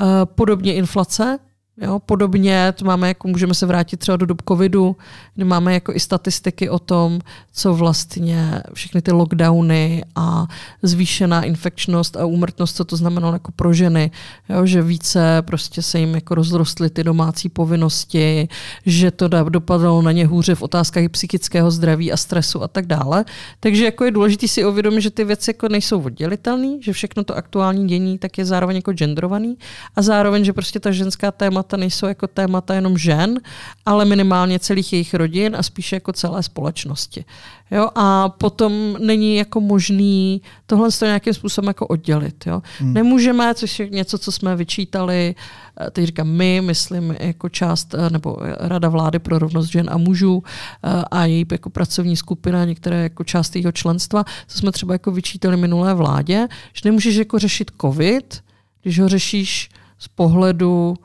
Eh, podobně inflace, Jo, podobně to máme, jako můžeme se vrátit třeba do dob covidu, kdy máme jako i statistiky o tom, co vlastně všechny ty lockdowny a zvýšená infekčnost a úmrtnost, co to znamenalo jako pro ženy, jo, že více prostě se jim jako rozrostly ty domácí povinnosti, že to dopadlo na ně hůře v otázkách psychického zdraví a stresu a tak dále. Takže jako je důležité si uvědomit, že ty věci jako nejsou oddělitelné, že všechno to aktuální dění tak je zároveň jako genderovaný a zároveň, že prostě ta ženská témata témata nejsou jako témata jenom žen, ale minimálně celých jejich rodin a spíše jako celé společnosti. Jo? A potom není jako možný tohle to nějakým způsobem jako oddělit. Jo? Hmm. Nemůžeme, což je něco, co jsme vyčítali, eh, teď říkám my, myslím jako část eh, nebo Rada vlády pro rovnost žen a mužů eh, a její jako pracovní skupina, některé jako část jejího členstva, co jsme třeba jako vyčítali minulé vládě, že nemůžeš jako řešit covid, když ho řešíš z pohledu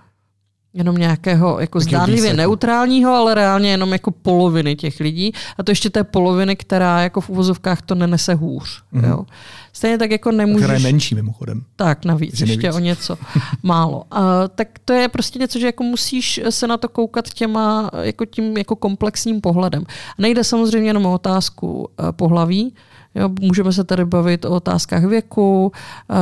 jenom nějakého jako zdánlivě neutrálního, ale reálně jenom jako poloviny těch lidí. A to ještě té poloviny, která jako v uvozovkách to nenese hůř. Mm-hmm. Jo. Stejně tak jako nemůžeš... Která je menší mimochodem. Tak, navíc, že ještě o něco <laughs> málo. Uh, tak to je prostě něco, že jako musíš se na to koukat těma, jako tím jako komplexním pohledem. A nejde samozřejmě jenom o otázku uh, pohlaví, Jo, můžeme se tady bavit o otázkách věku. Eh,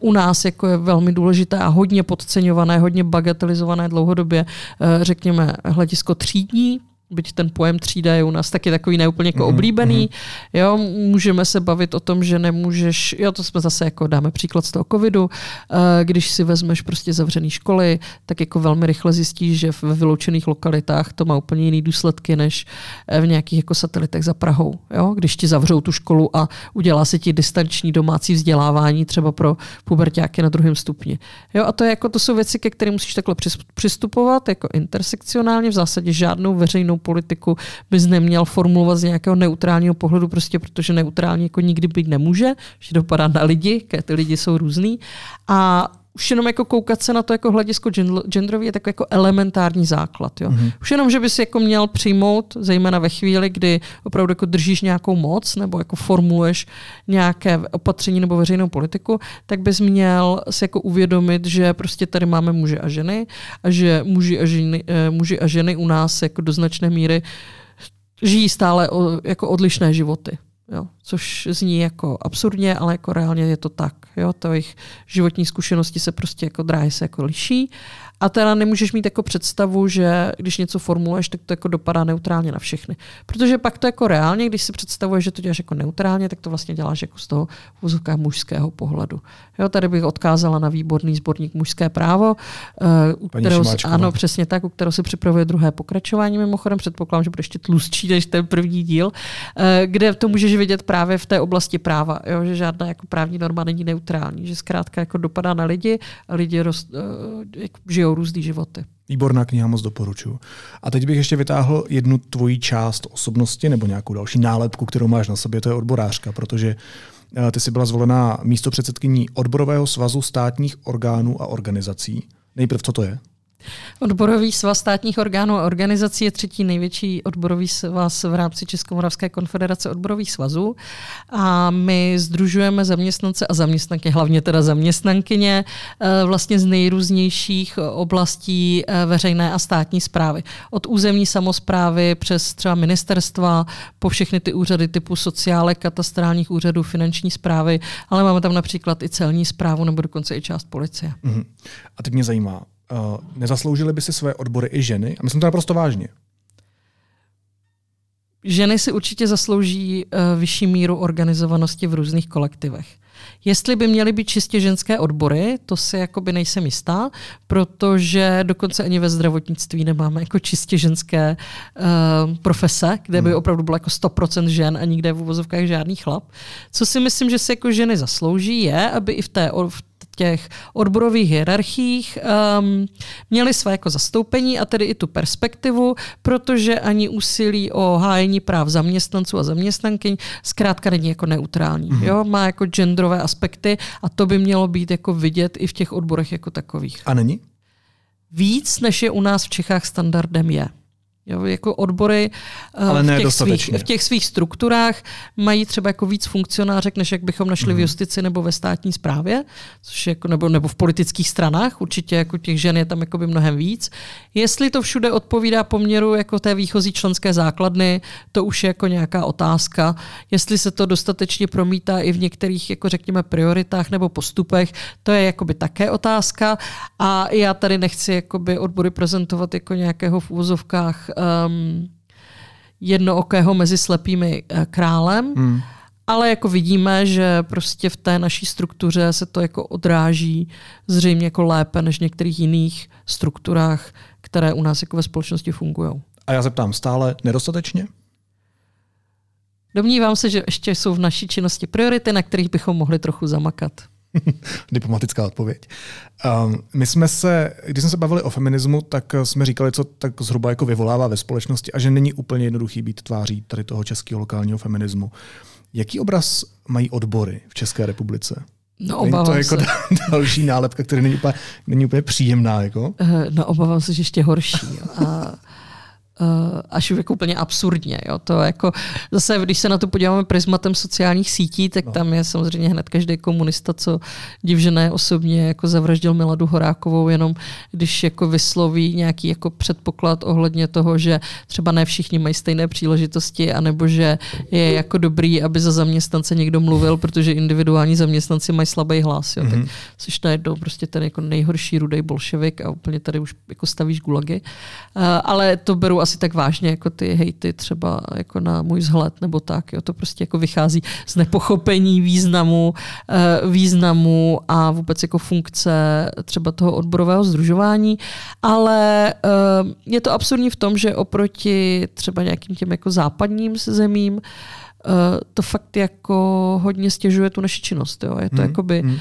u, nás jako je velmi důležité a hodně podceňované, hodně bagatelizované dlouhodobě, eh, řekněme, hledisko třídní, byť ten pojem třída je u nás taky takový neúplně jako mm-hmm. oblíbený. Jo, můžeme se bavit o tom, že nemůžeš, jo, to jsme zase jako dáme příklad z toho covidu, eh, když si vezmeš prostě zavřený školy, tak jako velmi rychle zjistíš, že ve vyloučených lokalitách to má úplně jiný důsledky, než eh, v nějakých jako satelitech za Prahou. Jo? Když ti zavřou tu školu a udělá se ti distanční domácí vzdělávání třeba pro pubertáky na druhém stupni. Jo? A to, je jako, to jsou věci, ke kterým musíš takhle přistupovat jako intersekcionálně, v zásadě žádnou veřejnou politiku bys neměl formulovat z nějakého neutrálního pohledu, prostě protože neutrální jako nikdy být nemůže, že dopadá na lidi, ty lidi jsou různý. A už jenom jako koukat se na to jako hledisko genderový je takový jako elementární základ. Jo. Mm-hmm. Už jenom, že bys jako měl přijmout, zejména ve chvíli, kdy opravdu jako držíš nějakou moc nebo jako formuluješ nějaké opatření nebo veřejnou politiku, tak bys měl si jako uvědomit, že prostě tady máme muže a ženy a že muži a ženy, eh, muži a ženy u nás jako do značné míry žijí stále jako odlišné životy. Jo, což zní jako absurdně, ale jako reálně je to tak. Jo, to jejich životní zkušenosti se prostě jako dráhy se jako liší a teda nemůžeš mít jako představu, že když něco formuluješ, tak to jako dopadá neutrálně na všechny. Protože pak to jako reálně, když si představuješ, že to děláš jako neutrálně, tak to vlastně děláš jako z toho vozovka mužského pohledu. Jo, tady bych odkázala na výborný sborník Mužské právo, uh, u kterého, ano, přesně tak, u kterého se připravuje druhé pokračování. Mimochodem předpokládám, že bude ještě tlustší než ten první díl, uh, kde to můžeš vidět právě v té oblasti práva, jo, že žádná jako právní norma není neutrální, že zkrátka jako dopadá na lidi a lidi roz, uh, jako žijou různý životy. Výborná kniha, moc doporučuji. A teď bych ještě vytáhl jednu tvoji část osobnosti nebo nějakou další nálepku, kterou máš na sobě, to je odborářka, protože eh, ty jsi byla zvolená místo předsedkyní odborového svazu státních orgánů a organizací. Nejprve, co to je? Odborový svaz státních orgánů a organizací je třetí největší odborový svaz v rámci Českomoravské konfederace odborových svazů. A my združujeme zaměstnance a zaměstnanky, hlavně teda zaměstnankyně, eh, vlastně z nejrůznějších oblastí eh, veřejné a státní zprávy. Od územní samozprávy přes třeba ministerstva, po všechny ty úřady typu sociálek, katastrálních úřadů, finanční zprávy, ale máme tam například i celní zprávu nebo dokonce i část policie. Uh-huh. A teď mě zajímá, uh, nezasloužily by si své odbory i ženy? A myslím to naprosto vážně. Ženy si určitě zaslouží uh, vyšší míru organizovanosti v různých kolektivech. Jestli by měly být čistě ženské odbory, to si jakoby nejsem jistá, protože dokonce ani ve zdravotnictví nemáme jako čistě ženské uh, profese, kde by hmm. opravdu bylo jako 100% žen a nikde v uvozovkách žádný chlap. Co si myslím, že si jako ženy zaslouží, je, aby i v té, v těch odborových hierarchiích um, měli své jako zastoupení a tedy i tu perspektivu, protože ani úsilí o hájení práv zaměstnanců a zaměstnankyň zkrátka není jako neutrální. Mm-hmm. Jo? Má jako genderové aspekty a to by mělo být jako vidět i v těch odborech jako takových. A není? Víc, než je u nás v Čechách standardem je. Jo, jako odbory eh, Ale v, těch svých, v těch svých strukturách mají třeba jako víc funkcionářek, než jak bychom našli mm. v mhm. justici nebo ve státní správě, což jako, nebo, nebo v politických stranách. Určitě jako těch žen je tam jako by mnohem víc. Jestli to všude odpovídá poměru jako té výchozí členské základny, to už je jako nějaká otázka. Jestli se to dostatečně promítá i v některých, jako řekněme, prioritách nebo postupech, to je jakoby také otázka. A já tady nechci jakoby odbory prezentovat jako nějakého v úvozovkách um, jednookého mezi slepými uh, králem. Hmm. Ale jako vidíme, že prostě v té naší struktuře se to jako odráží zřejmě jako lépe než v některých jiných strukturách, které u nás jako ve společnosti fungují. A já zeptám stále nedostatečně? Domnívám se, že ještě jsou v naší činnosti priority, na kterých bychom mohli trochu zamakat. <laughs> Diplomatická odpověď. Um, my jsme se, když jsme se bavili o feminismu, tak jsme říkali, co tak zhruba jako vyvolává ve společnosti a že není úplně jednoduchý být tváří tady toho českého lokálního feminismu. Jaký obraz mají odbory v České republice? No, obávám to je jako <laughs> další nálepka, která není úplně, není úplně příjemná. Jako? Eh, no, obávám se, že ještě horší. A Uh, až jako úplně absurdně. Jo. To jako, zase, když se na to podíváme prismatem sociálních sítí, tak no. tam je samozřejmě hned každý komunista, co divžené osobně jako zavraždil Miladu Horákovou, jenom když jako vysloví nějaký jako předpoklad ohledně toho, že třeba ne všichni mají stejné příležitosti, anebo že je jako dobrý, aby za zaměstnance někdo mluvil, protože individuální zaměstnanci mají slabý hlas. Jo. Mm-hmm. Tak mhm. jsi najednou prostě ten jako nejhorší rudej bolševik a úplně tady už jako stavíš gulagy. Uh, ale to beru asi tak vážně jako ty hejty třeba jako na můj vzhled nebo tak. Jo. To prostě jako vychází z nepochopení významu, uh, významu a vůbec jako funkce třeba toho odborového združování. Ale uh, je to absurdní v tom, že oproti třeba nějakým těm jako západním zemím, Uh, to fakt jako hodně stěžuje tu naši činnost. Jo. Je to mm, jakoby, mm. Uh,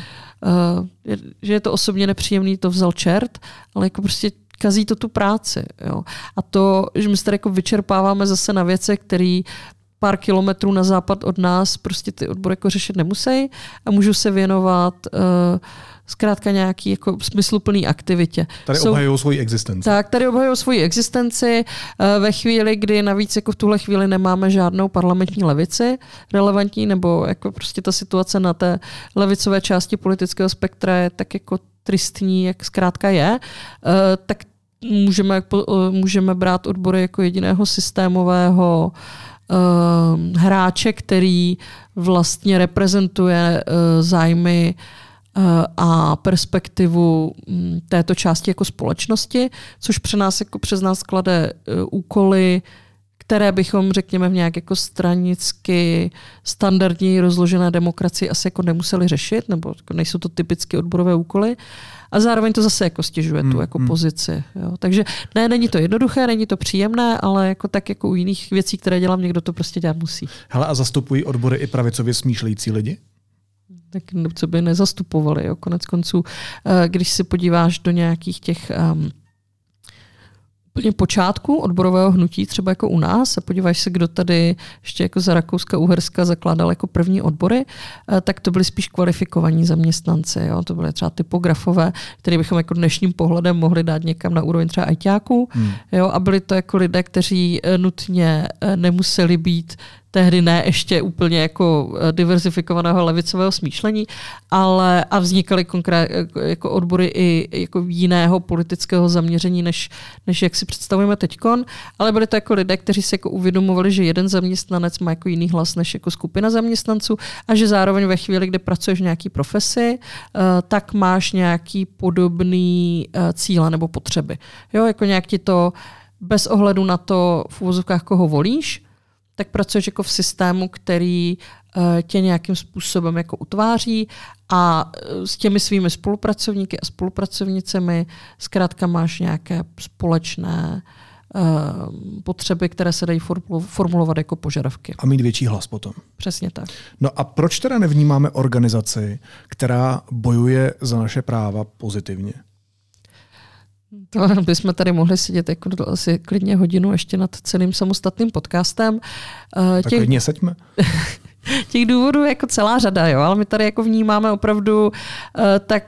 je, že je to osobně nepříjemný, to vzal čert, ale jako prostě kazí to tu práci. Jo. A to, že my se tady jako vyčerpáváme zase na věce, které pár kilometrů na západ od nás prostě ty odbory jako řešit nemusí a můžu se věnovat uh, zkrátka nějaký jako smysluplný aktivitě. Tady Jsou, obhajují svoji existenci. Tak, tady obhajují svoji existenci uh, ve chvíli, kdy navíc jako v tuhle chvíli nemáme žádnou parlamentní levici relevantní, nebo jako prostě ta situace na té levicové části politického spektra je tak jako tristní, jak zkrátka je, uh, tak můžeme, můžeme brát odbory jako jediného systémového uh, hráče, který vlastně reprezentuje zájmy a perspektivu um, této části jako společnosti, což přes nás, jako přes nás klade úkoly, které bychom, řekněme, v nějak jako stranicky standardní rozložené demokracii asi jako nemuseli řešit, nebo jako nejsou to typicky odborové úkoly. A zároveň to zase jako stěžuje hmm, tu jako hmm. pozici. Jo. Takže ne, není to jednoduché, není to příjemné, ale jako tak jako u jiných věcí, které dělám, někdo to prostě dělat musí. Hele, a zastupují odbory i pravicově smýšlející lidi? tak co by nezastupovali. Jo. Konec konců, eh, když se podíváš do nějakých těch um, úplně počátku odborového hnutí, třeba jako u nás, a podíváš se, kdo tady ještě jako za Rakouska, Uherska zakládal jako první odbory, eh, tak to byly spíš kvalifikovaní zaměstnanci. Jo? To byly třeba typografové, které bychom jako dnešním pohledem mohli dát někam na úroveň třeba ajťáků. Hmm. Jo? A byli to jako lidé, kteří eh, nutně eh, nemuseli být tehdy ne ještě úplně jako eh, diversifikovaného levicového smýšlení, ale a vznikaly konkrét, jako odbory i jako jiného politického zaměření, než, než jak si představujeme teďkon, ale byly to jako lidé, kteří si jako uvědomovali, že jeden zaměstnanec má jako jiný hlas než jako skupina zaměstnanců a že zároveň ve chvíli, kdy pracuješ v nějaké profesi, eh, tak máš nějaký podobný eh, cíle nebo potřeby. Jo, jako nějak ti to bez ohledu na to v úvozovkách, koho volíš, tak pracuješ jako v systému, který eh, tě nějakým způsobem jako utváří a eh, s těmi svými spolupracovníky a spolupracovnicemi zkrátka máš nějaké společné eh, potřeby, které se dají formulovat jako požadavky. A mít větší hlas potom. Přesně tak. No a proč teda nevnímáme organizaci, která bojuje za naše práva pozitivně? To bychom tady mohli sedět jako asi klidně hodinu ještě nad celým samostatným podcastem. Tak těch, klidně seďme. <laughs> těch důvodů je jako celá řada, jo, ale my tady jako vnímáme opravdu uh, tak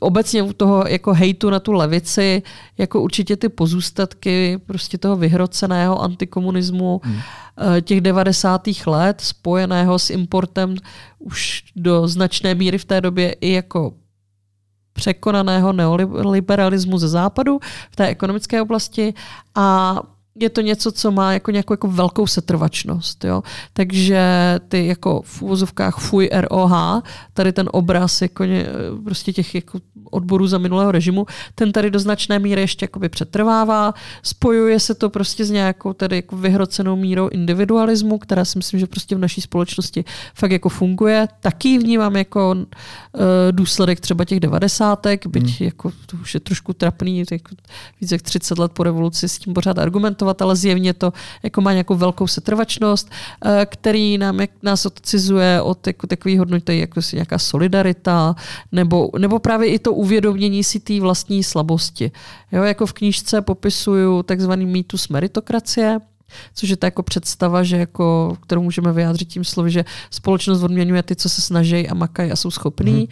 obecně u toho jako hejtu na tu levici, jako určitě ty pozůstatky prostě toho vyhroceného antikomunismu hmm. těch 90. let spojeného s importem už do značné míry v té době i jako překonaného neoliberalismu ze západu v té ekonomické oblasti. A je to něco, co má jako nějakou jako velkou setrvačnost. Jo? Takže ty jako v úvozovkách fuj ROH, tady ten obraz jako ně, prostě těch jako odborů za minulého režimu, ten tady do značné míry ještě jakoby přetrvává. Spojuje se to prostě s nějakou tady jako vyhrocenou mírou individualismu, která si myslím, že prostě v naší společnosti fakt jako funguje. Taky vnímám jako uh, důsledek třeba těch devadesátek, byť hmm. jako to už je trošku trapný, jako více jak 30 let po revoluci s tím pořád argumentovat, ale zjevně to jako má nějakou velkou setrvačnost, uh, který nám, jak, nás odcizuje od jako takových hodnot, jako si nějaká solidarita, nebo, nebo právě i to uvědomění si té vlastní slabosti. Jo, jako v knížce popisuju takzvaný mýtus meritokracie, což je ta jako představa, že jako, kterou můžeme vyjádřit tím slovy, že společnost odměňuje ty, co se snaží a makají a jsou schopní. Mm.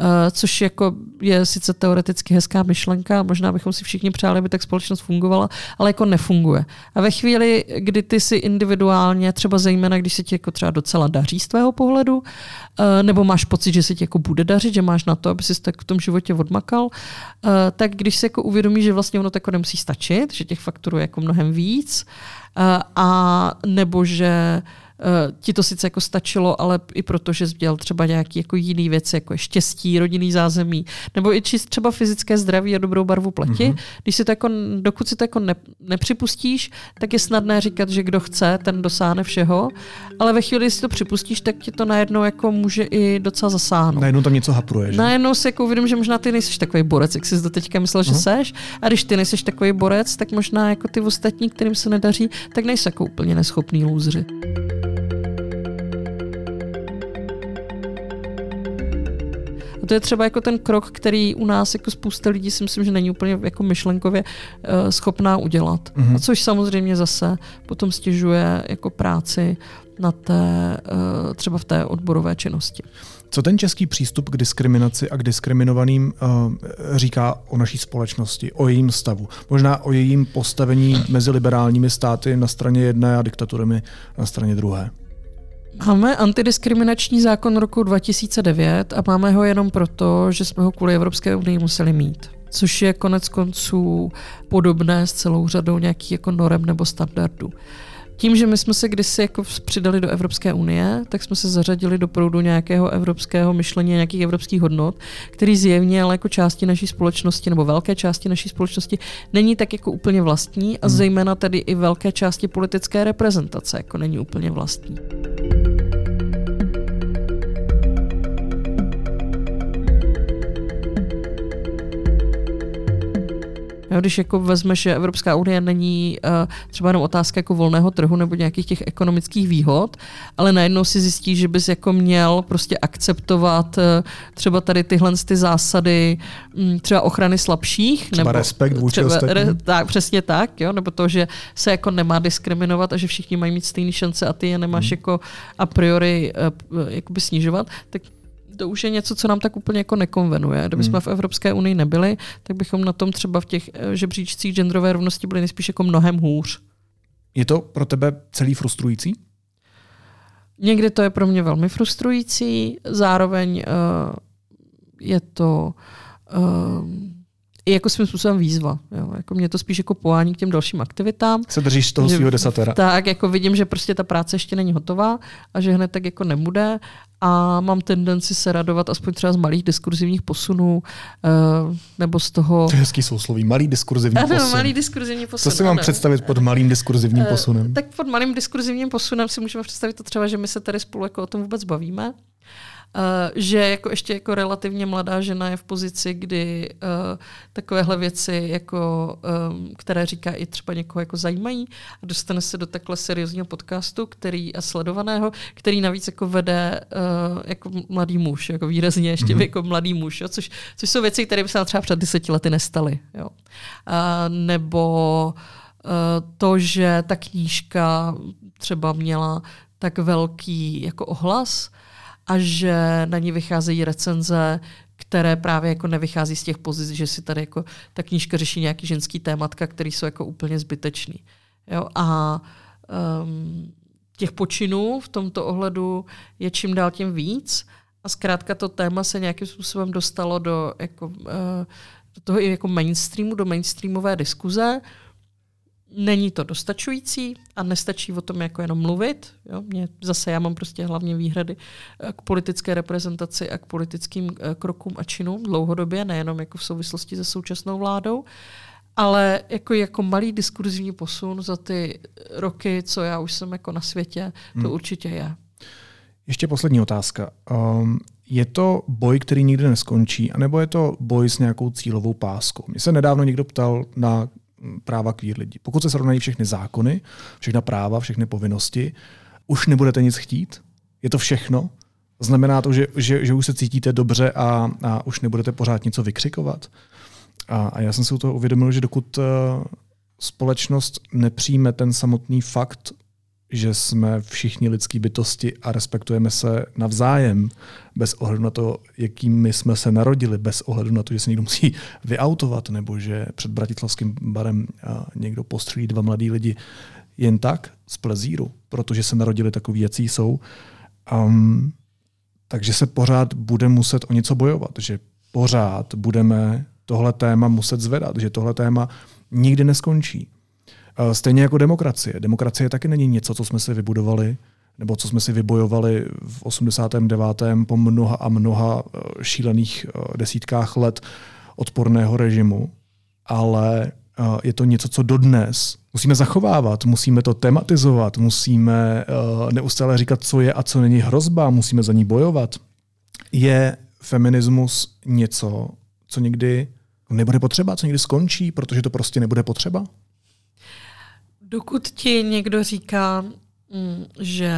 Eh, což jako je sice teoreticky hezká myšlenka, možná bychom si všichni přáli, aby tak společnost fungovala, ale jako nefunguje. A ve chvíli, kdy ty si individuálně, třeba zejména, když se ti jako třeba docela daří z tvého pohledu, eh, nebo máš pocit, že se ti jako bude dařit, že máš na to, aby si tak v tom životě odmakal, eh, tak když se jako uvědomí, že vlastně ono to jako nemusí stačit, že těch faktorů je jako mnohem víc, a nebo že ti to sice jako stačilo, ale i proto, že dělal třeba nějaký jako jiný věci, jako je štěstí, rodinný zázemí, nebo i čist třeba fyzické zdraví a dobrou barvu pleti. Mm-hmm. Když si to jako, dokud si to jako ne, nepřipustíš, tak je snadné říkat, že kdo chce, ten dosáhne všeho, ale ve chvíli, kdy si to připustíš, tak ti to najednou jako může i docela zasáhnout. Najednou tam něco hapruje, že? Najednou si jako uvědomím, že možná ty nejsi takový borec, jak jsi to teďka myslel, že uh-huh. seš. A když ty nejsi takový borec, tak možná jako ty ostatní, kterým se nedaří, tak nejsou jako úplně neschopný lůzři. To je třeba jako ten krok, který u nás jako spousta lidí si myslím, že není úplně jako myšlenkově uh, schopná udělat. Mm-hmm. A což samozřejmě zase potom stěžuje jako práci na té, uh, třeba v té odborové činnosti. Co ten český přístup k diskriminaci a k diskriminovaným uh, říká o naší společnosti, o jejím stavu? Možná o jejím postavení mezi liberálními státy na straně jedné a diktaturami na straně druhé. Máme antidiskriminační zákon roku 2009 a máme ho jenom proto, že jsme ho kvůli Evropské unii museli mít. Což je konec konců podobné s celou řadou nějakých jako norem nebo standardů. Tím, že my jsme se kdysi jako přidali do Evropské unie, tak jsme se zařadili do proudu nějakého evropského myšlení, nějakých evropských hodnot, který zjevně ale jako části naší společnosti nebo velké části naší společnosti není tak jako úplně vlastní a hmm. zejména tedy i velké části politické reprezentace jako není úplně vlastní. Jo, když jako vezmeš, že Evropská unie není uh, třeba jenom otázka jako volného trhu nebo nějakých těch ekonomických výhod, ale najednou si zjistí, že bys jako měl prostě akceptovat uh, třeba tady tyhle ty zásady um, třeba ochrany slabších. Třeba nebo respekt vůči třeba, re, tak, Přesně tak, jo, nebo to, že se jako nemá diskriminovat a že všichni mají mít stejné šance a ty je nemáš hmm. jako a priori uh, jakoby snižovat, tak to už je něco, co nám tak úplně jako nekonvenuje. Kdyby jsme hmm. v Evropské unii nebyli, tak bychom na tom třeba v těch eh, žebříčcích genderové rovnosti byli nejspíš jako mnohem hůř. Je to pro tebe celý frustrující? Někdy to je pro mě velmi frustrující, zároveň uh, je to uh, i jako svým způsobem výzva. Jo. Jako mě to spíš jako poání k těm dalším aktivitám. Se držíš toho svého desatera. Tak, jako vidím, že prostě ta práce ještě není hotová a že hned tak jako nebude a mám tendenci se radovat aspoň třeba z malých diskurzivních posunů uh, nebo z toho... To je hezký sousloví, malý diskurzivní ano, posun. malý diskurzivní posun. Co si mám ano. představit pod malým diskurzivním uh, posunem? Tak pod malým diskurzivním posunem si můžeme představit to třeba, že my se tady spolu jako o tom vůbec bavíme že jako ještě jako relativně mladá žena je v pozici, kdy uh, takovéhle věci, jako, um, které říká i třeba někoho jako zajímají a dostane se do takhle seriózního podcastu, který a sledovaného, který navíc jako vede uh, jako mladý muž, jako výrazně ještě mm-hmm. jako mladý muž, jo, což, což jsou věci, které by se třeba před deseti lety nestaly. Jo. Uh, nebo uh, to, že ta knížka třeba měla tak velký jako ohlas, a že na ní vycházejí recenze, které právě jako nevychází z těch pozic, že si tady jako ta knížka řeší nějaký ženský tématka, které jsou jako úplně zbytečný. Jo? A um, těch počinů v tomto ohledu je čím dál tím víc a zkrátka to téma se nějakým způsobem dostalo do, jako, uh, do toho i jako mainstreamu, do mainstreamové diskuze, Není to dostačující a nestačí o tom jako jenom mluvit. Jo? Mě, zase já mám prostě hlavně výhrady eh, k politické reprezentaci a k politickým eh, krokům a činům dlouhodobě, nejenom jako v souvislosti se současnou vládou, ale jako, jako malý diskurzivní posun za ty roky, co já už jsem jako na světě, to hmm. určitě je. Ještě poslední otázka. Um, je to boj, který nikdy neskončí, anebo je to boj s nějakou cílovou páskou? Mě se nedávno někdo ptal na práva queer lidí. Pokud se srovnají všechny zákony, všechna práva, všechny povinnosti, už nebudete nic chtít? Je to všechno? Znamená to, že, že, že už se cítíte dobře a, a už nebudete pořád něco vykřikovat? A, a já jsem si u toho uvědomil, že dokud uh, společnost nepřijme ten samotný fakt že jsme všichni lidský bytosti a respektujeme se navzájem, bez ohledu na to, jakými jsme se narodili, bez ohledu na to, že se někdo musí vyautovat, nebo že před bratislavským barem někdo postřelí dva mladí lidi jen tak, z plezíru, protože se narodili takový, jací jsou. Um, takže se pořád bude muset o něco bojovat, že pořád budeme tohle téma muset zvedat, že tohle téma nikdy neskončí. Stejně jako demokracie. Demokracie taky není něco, co jsme si vybudovali nebo co jsme si vybojovali v 89. po mnoha a mnoha eh, šílených eh, desítkách let odporného režimu, ale je to něco, co dodnes musíme zachovávat, musíme to tematizovat, musíme neustále říkat, co je a co není hrozba, musíme za ní bojovat. Je feminismus něco, co někdy nebude potřeba, co někdy skončí, protože to prostě nebude potřeba? Dokud ti někdo říká, mm, že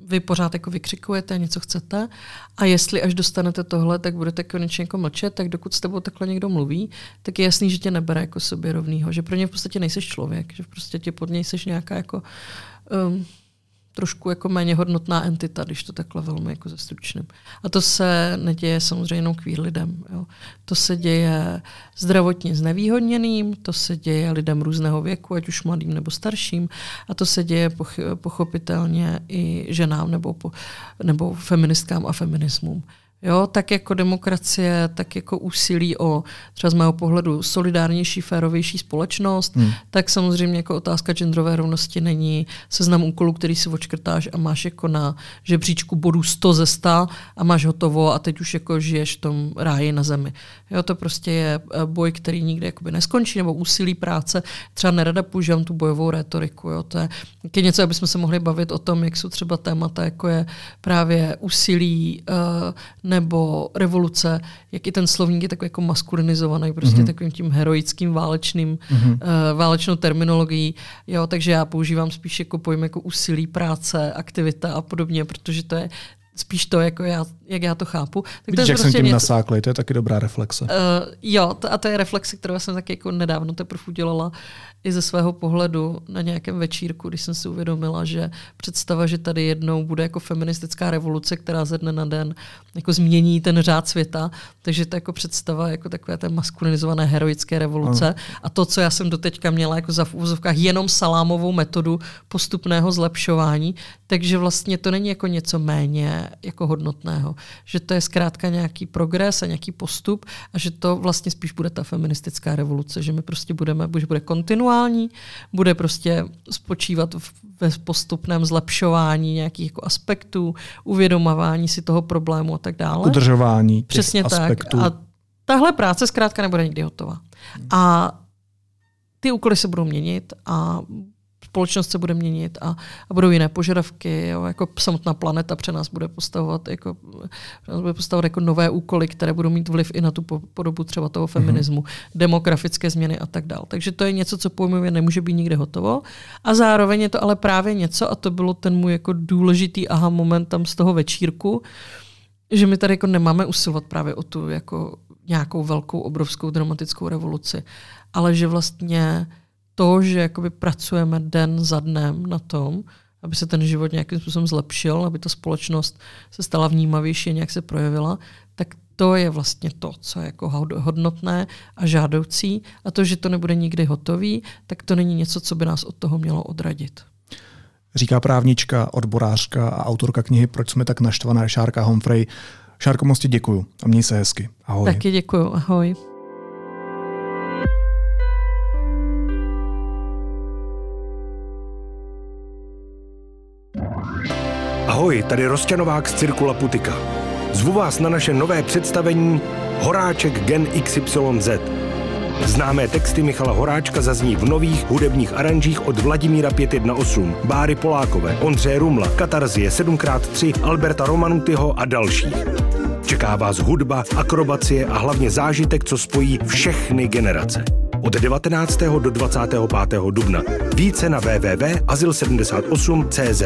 vy pořád jako vykřikujete, něco chcete a jestli až dostanete tohle, tak budete konečně jako mlčet, tak dokud s tebou takhle někdo mluví, tak je jasný, že tě nebere jako sobě rovnýho, že pro ně v podstatě nejseš člověk, že prostě tě pod něj seš nějaká jako um, trošku jako méně hodnotná entita, když to takhle velmi jako zestručným. A to se neděje samozřejmě jenom queer lidem. Jo. To se děje zdravotně znevýhodněným, to se děje lidem různého věku, ať už mladým nebo starším, a to se děje pochopitelně i ženám nebo, po, nebo feministkám a feminismům. Jo, tak jako demokracie, tak jako úsilí o třeba z mého pohledu solidárnější, férovější společnost, hmm. tak samozřejmě jako otázka genderové rovnosti není seznam úkolů, který si očkrtáš a máš jako na žebříčku bodů 100 ze 100 a máš hotovo a teď už jako žiješ v tom ráji na zemi. Jo, to prostě je eh, boj, který nikdy jakoby neskončí, nebo úsilí práce. Třeba nerada používám tu bojovou retoriku. Jo. To je je něco, abychom se mohli bavit o tom, jak jsou třeba témata, jako je právě úsilí uh, nebo revoluce, jak i ten slovník je takový jako maskulinizovaný, prostě mm-hmm. takovým tím heroickým válečným, mm-hmm. uh, válečnou terminologií. Jo, takže já používám spíš jako pojem jako úsilí, práce, aktivita a podobně, protože to je spíš to, jako já, jak já to chápu. Tak Vidíš, to jak prostě jsem tím nasáklý, to je taky dobrá reflexe. Uh, jo, to, a to je reflexe, kterou jsem taky jako nedávno teprve udělala i ze svého pohledu na nějakém večírku, když jsem si uvědomila, že představa, že tady jednou bude jako feministická revoluce, která ze dne na den jako změní ten řád světa, takže to jako představa jako takové té maskulinizované heroické revoluce ano. a to, co já jsem doteďka měla jako za v úvozovkách jenom salámovou metodu postupného zlepšování, takže vlastně to není jako něco méně jako hodnotného, že to je zkrátka nějaký progres a nějaký postup a že to vlastně spíš bude ta feministická revoluce, že my prostě budeme, že bude kontinuální, bude prostě spočívat ve postupném zlepšování nějakých jako aspektů, uvědomování si toho problému a tak dále. Udržování těch Přesně aspektů. tak. A tahle práce zkrátka nebude nikdy hotová. A ty úkoly se budou měnit a společnost se bude měnit a, a budou jiné požadavky, jo, jako samotná planeta pře nás bude postavovat jako, nás bude postavovat jako nové úkoly, které budou mít vliv i na tu podobu třeba toho mhm. feminismu, mm-hmm. demografické změny a tak dále. Takže to je něco, co pojmově nemůže být nikde hotovo a zároveň je to ale právě něco, a to bylo ten můj jako důležitý aha moment tam z toho večírku, že my tady jako nemáme usilovat právě o tu jako nějakou velkou, obrovskou dramatickou revoluci, ale že vlastně to, že jakoby pracujeme den za dnem na tom, aby se ten život nějakým způsobem zlepšil, aby ta společnost se stala vnímavější a nějak se projevila, tak to je vlastně to, co je jako hodnotné a žádoucí. A to, že to nebude nikdy hotový, tak to není něco, co by nás od toho mělo odradit. Říká právnička, odborářka a autorka knihy Proč jsme tak naštvaná Šárka Humphrey. Šárko, moc ti děkuju a měj se hezky. Ahoj. Taky děkuju, ahoj. Ahoj, tady Rosťanovák z Cirkula Putika. Zvu vás na naše nové představení Horáček Gen XYZ. Známé texty Michala Horáčka zazní v nových hudebních aranžích od Vladimíra 518, Báry Polákové, Ondřeje Rumla, Katarzie 7x3, Alberta Romanutyho a dalších. Čeká vás hudba, akrobacie a hlavně zážitek, co spojí všechny generace. Od 19. do 25. dubna. Více na www.azyl78.cz